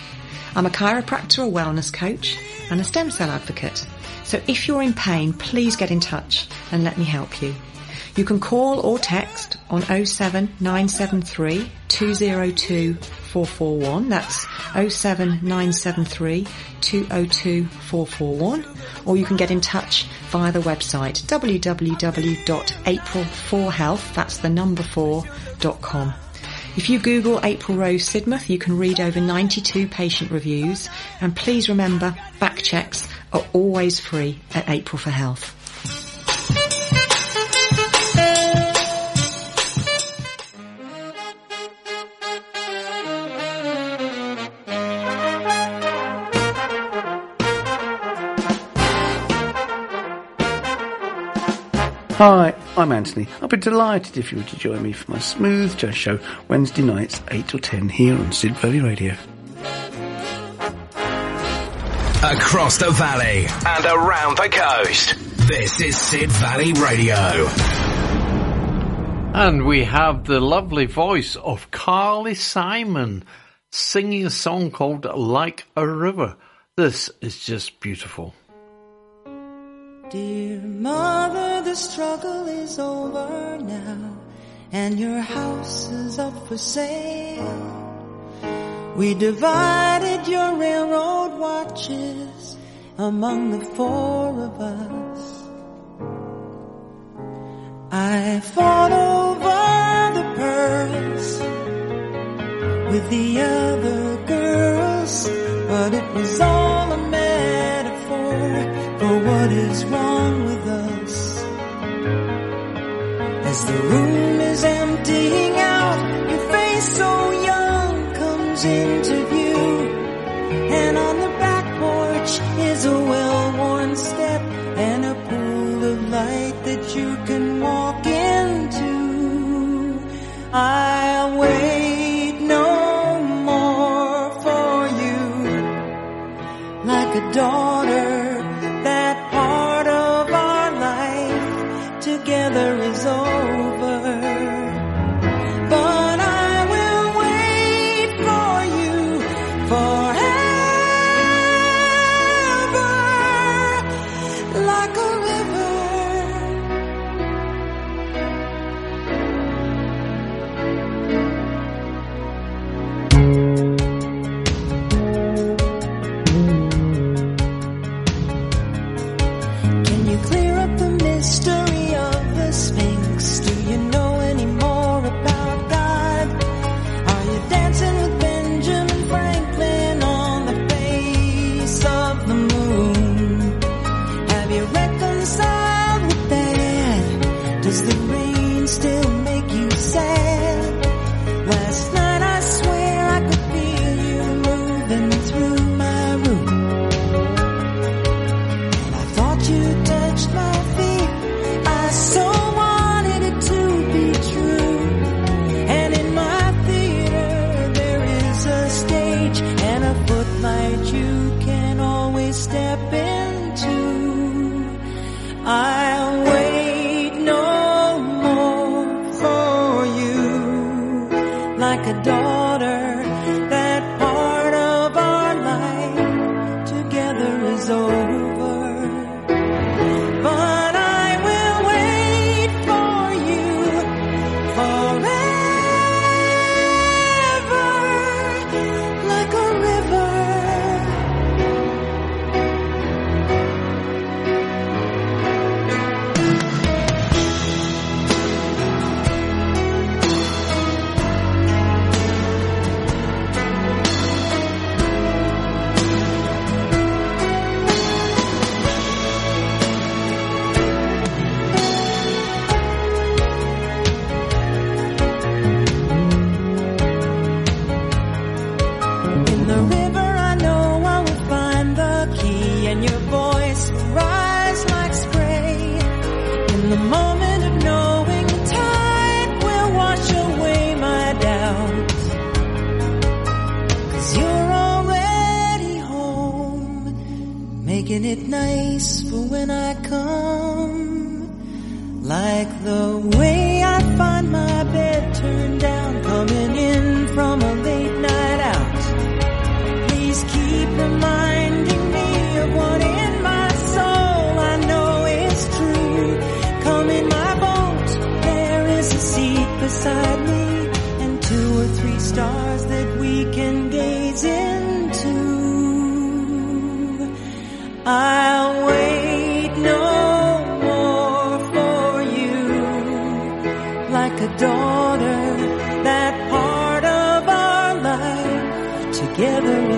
I'm a chiropractor, a wellness coach and a stem cell advocate. So if you're in pain, please get in touch and let me help you. You can call or text on 07973 202 441. That's 07973 202 441. Or you can get in touch via the website www.april4health, that's the number 4.com. If you Google April Rose Sidmouth, you can read over 92 patient reviews. And please remember, back checks are always free at April for Health. Hi, I'm Anthony. I'll be delighted if you were to join me for my Smooth Jazz Show Wednesday nights, 8 till 10 here on Sid Valley Radio. Across the valley and around the coast. This is Sid Valley Radio. And we have the lovely voice of Carly Simon singing a song called Like a River. This is just beautiful. Dear mother, the struggle is over now, and your house is up for sale. We divided your railroad watches among the four of us. I fought over the pearls with the other girls, but it was all a metaphor for what is wrong with us. As the room is emptying out, your face so young comes into view. And on the back porch is a well-worn step and a pool of light that you can walk into. I'll wait no more for you like a daughter.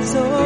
so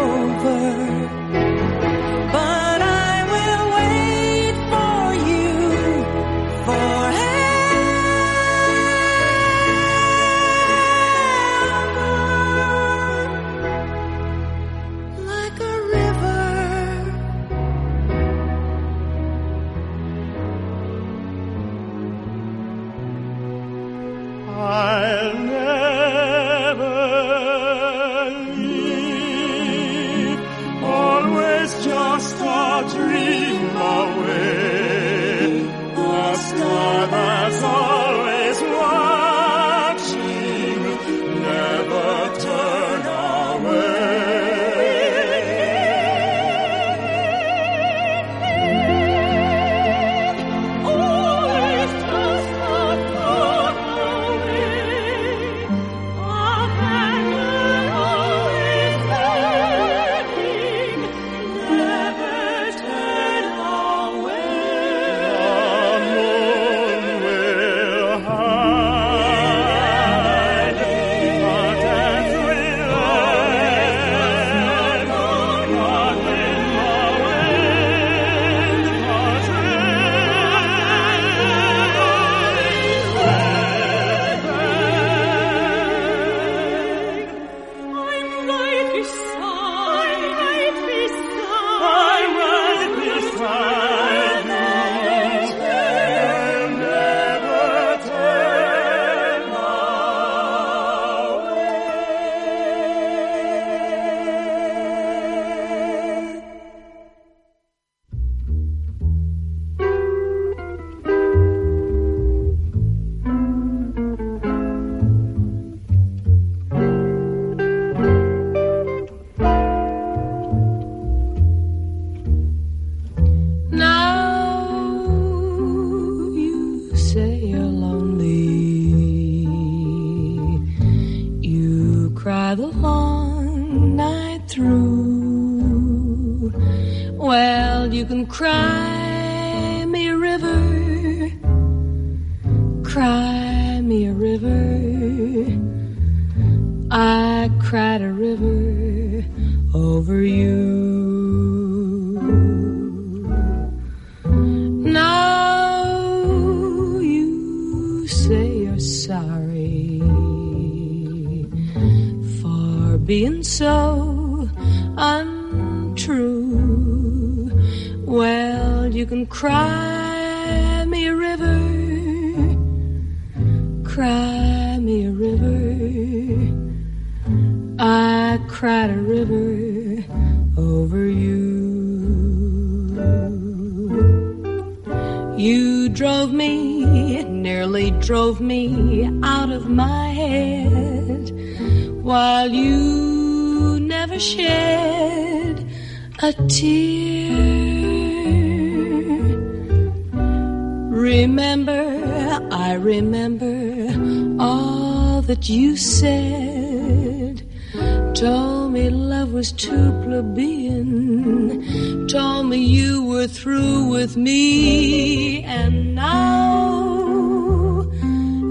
Told me you were through with me, and now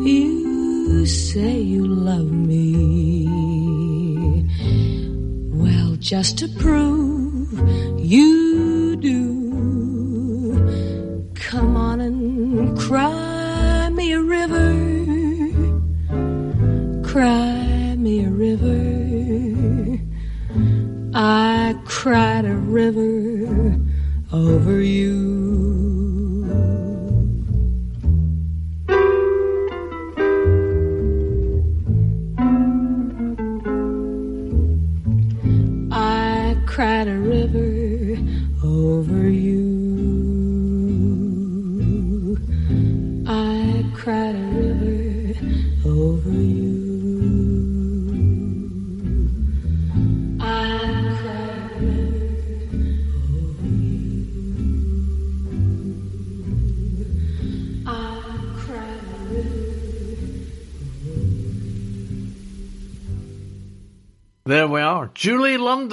you say you love me. Well, just to prove you do. river over you.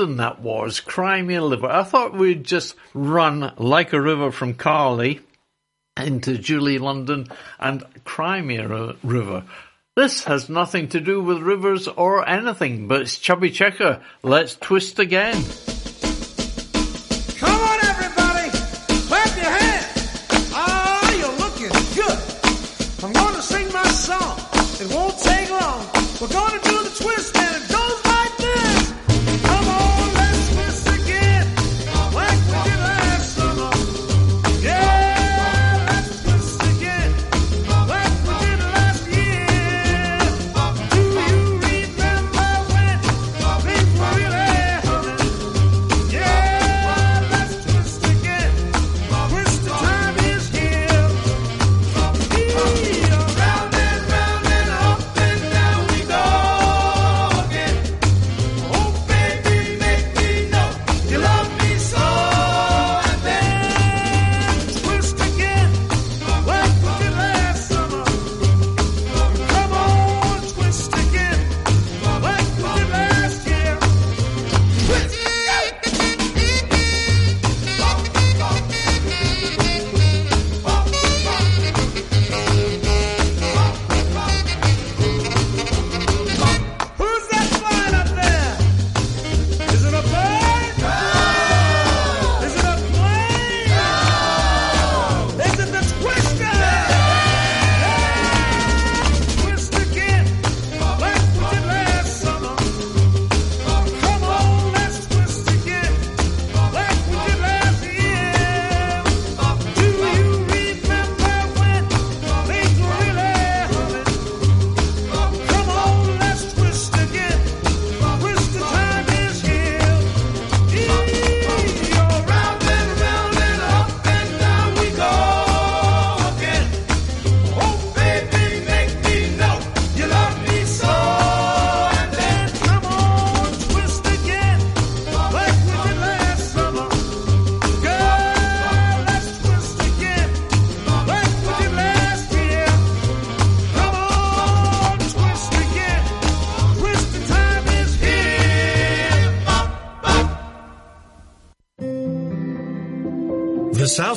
That was. Cry Me a River. I thought we'd just run like a river from Carly into Julie London and Cry Me a Ri- River. This has nothing to do with rivers or anything, but it's Chubby Checker. Let's twist again.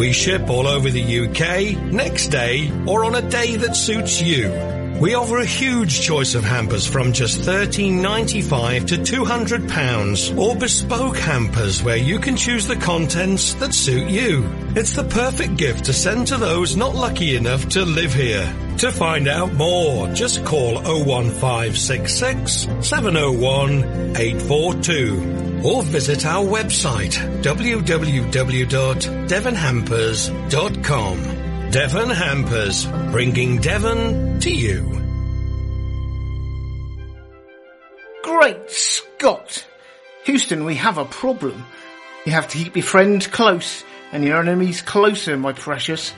We ship all over the UK, next day, or on a day that suits you. We offer a huge choice of hampers from just $13.95 to £200 or bespoke hampers where you can choose the contents that suit you. It's the perfect gift to send to those not lucky enough to live here. To find out more, just call 01566 701 842 or visit our website www.devonhampers.com. Devon Hampers, bringing Devon to you. Great Scott! Houston, we have a problem. You have to keep your friends close and your enemies closer, my precious.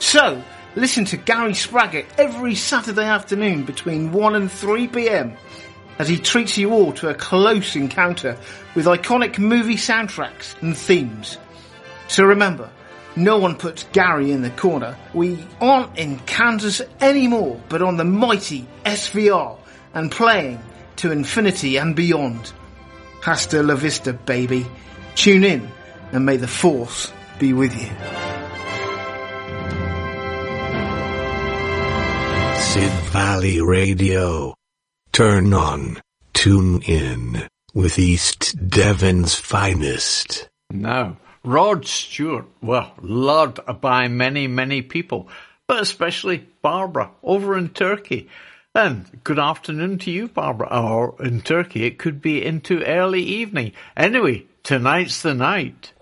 So, listen to Gary Spraggett every Saturday afternoon between 1 and 3 pm as he treats you all to a close encounter with iconic movie soundtracks and themes. So remember, no one puts Gary in the corner. We aren't in Kansas anymore, but on the mighty SVR and playing to infinity and beyond. Hasta la vista, baby. Tune in and may the force be with you. Sid Valley Radio. Turn on, tune in with East Devon's finest. Now, Rod Stewart, well, loved by many, many people, but especially Barbara over in Turkey. And good afternoon to you, Barbara. Or in Turkey, it could be into early evening. Anyway, tonight's the night.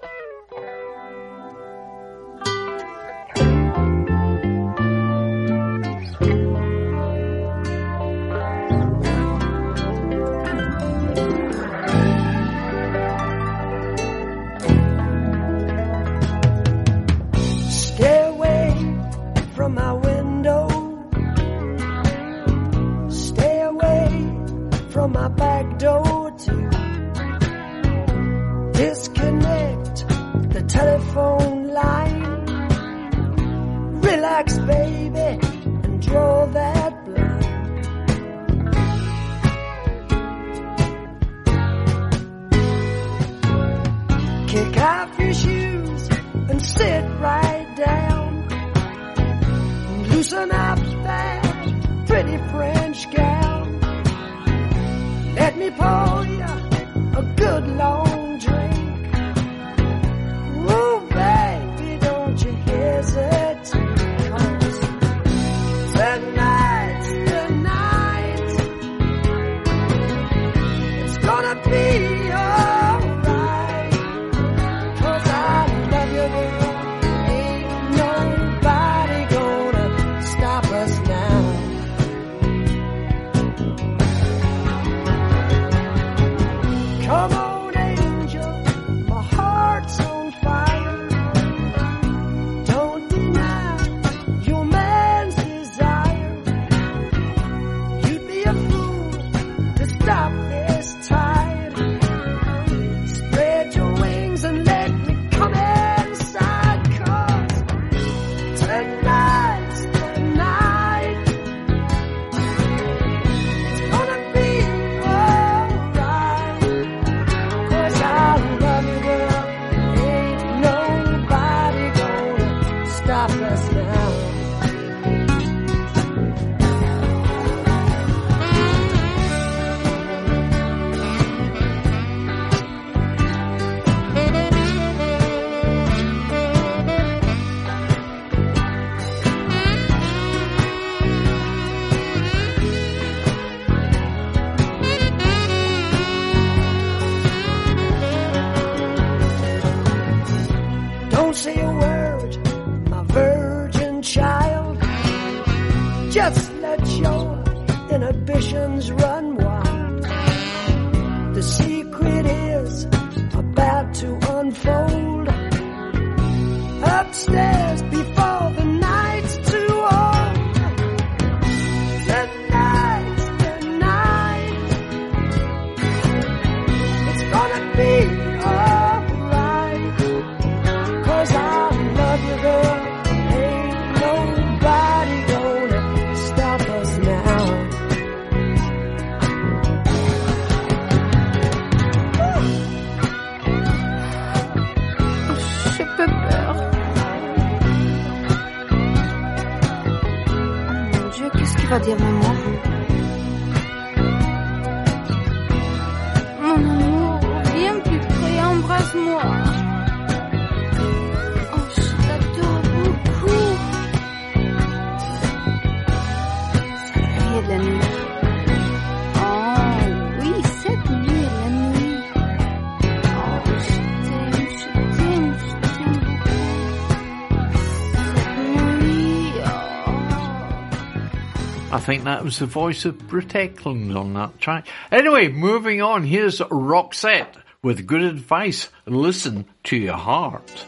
think that was the voice of Britt Ekland on that track. Anyway, moving on, here's Roxette with good advice. Listen to your heart.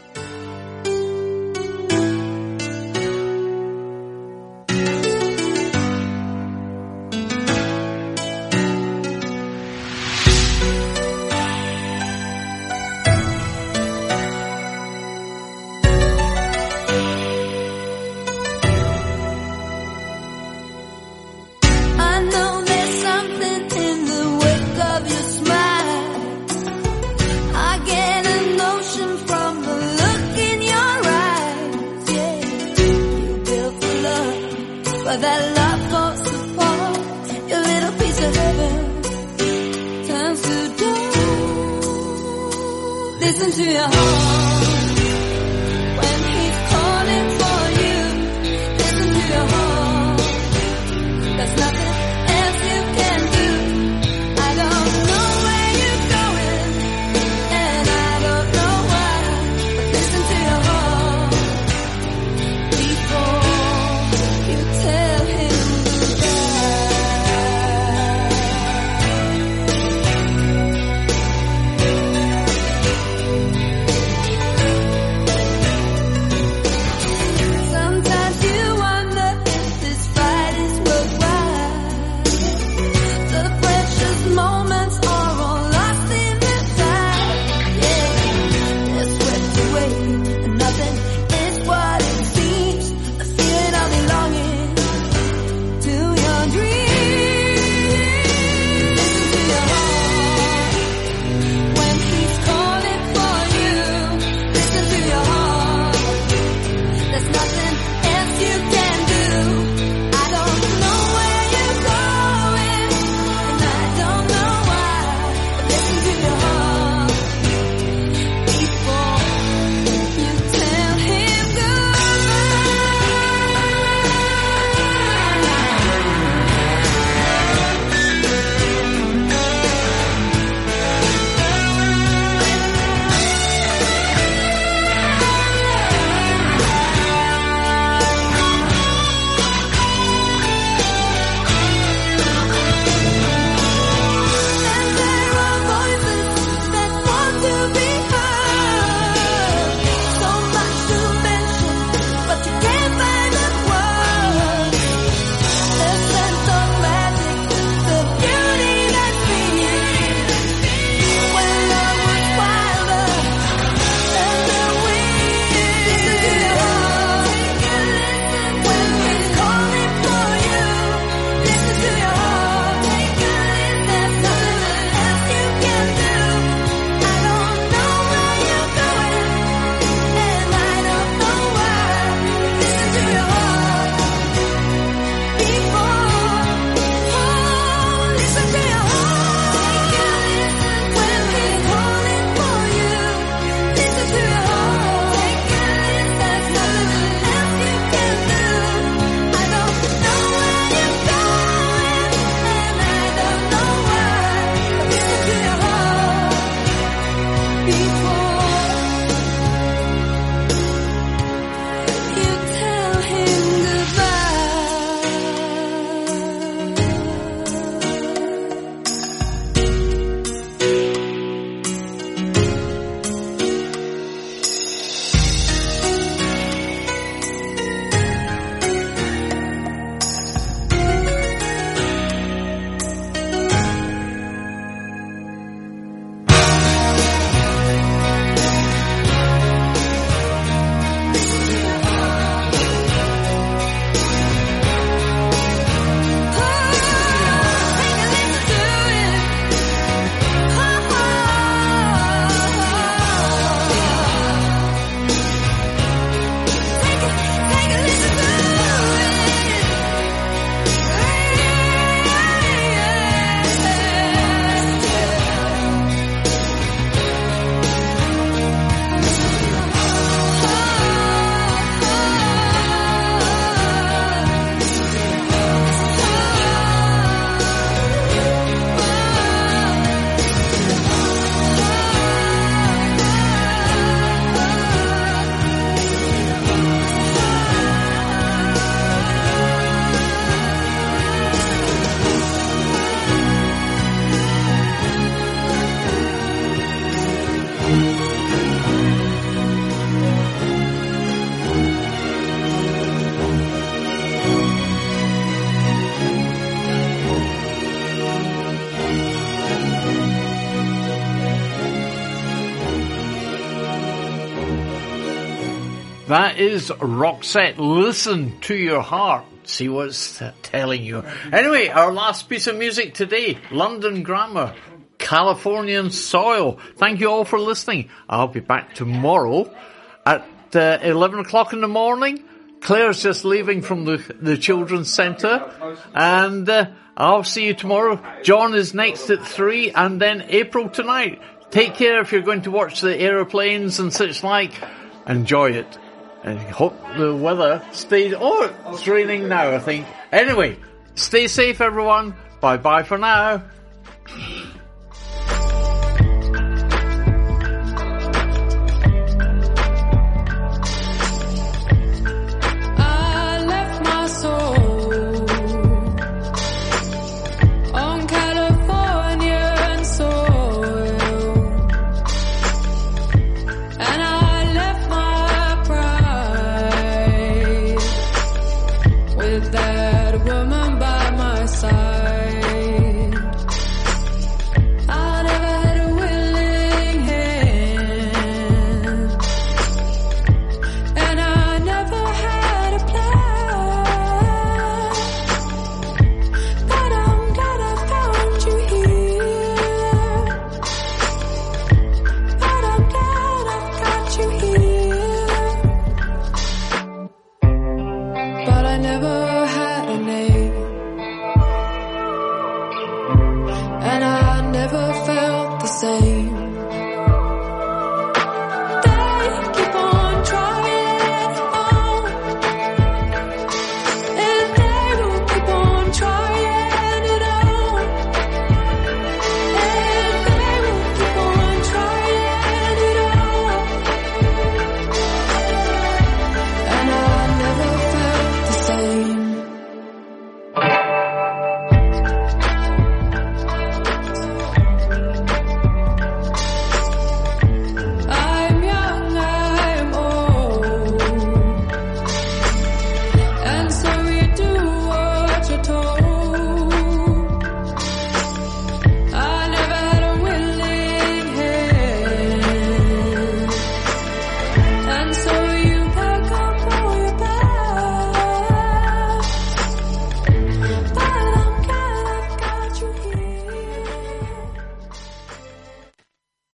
Is Roxette. Listen to your heart. See what's telling you. Anyway, our last piece of music today, London Grammar, Californian Soil. Thank you all for listening. I'll be back tomorrow at uh, 11 o'clock in the morning. Claire's just leaving from the, the children's centre and uh, I'll see you tomorrow. John is next at 3 and then April tonight. Take care if you're going to watch the aeroplanes and such like. Enjoy it. And hope the weather stays. Oh, it's raining now, I think. Anyway, stay safe, everyone. Bye bye for now.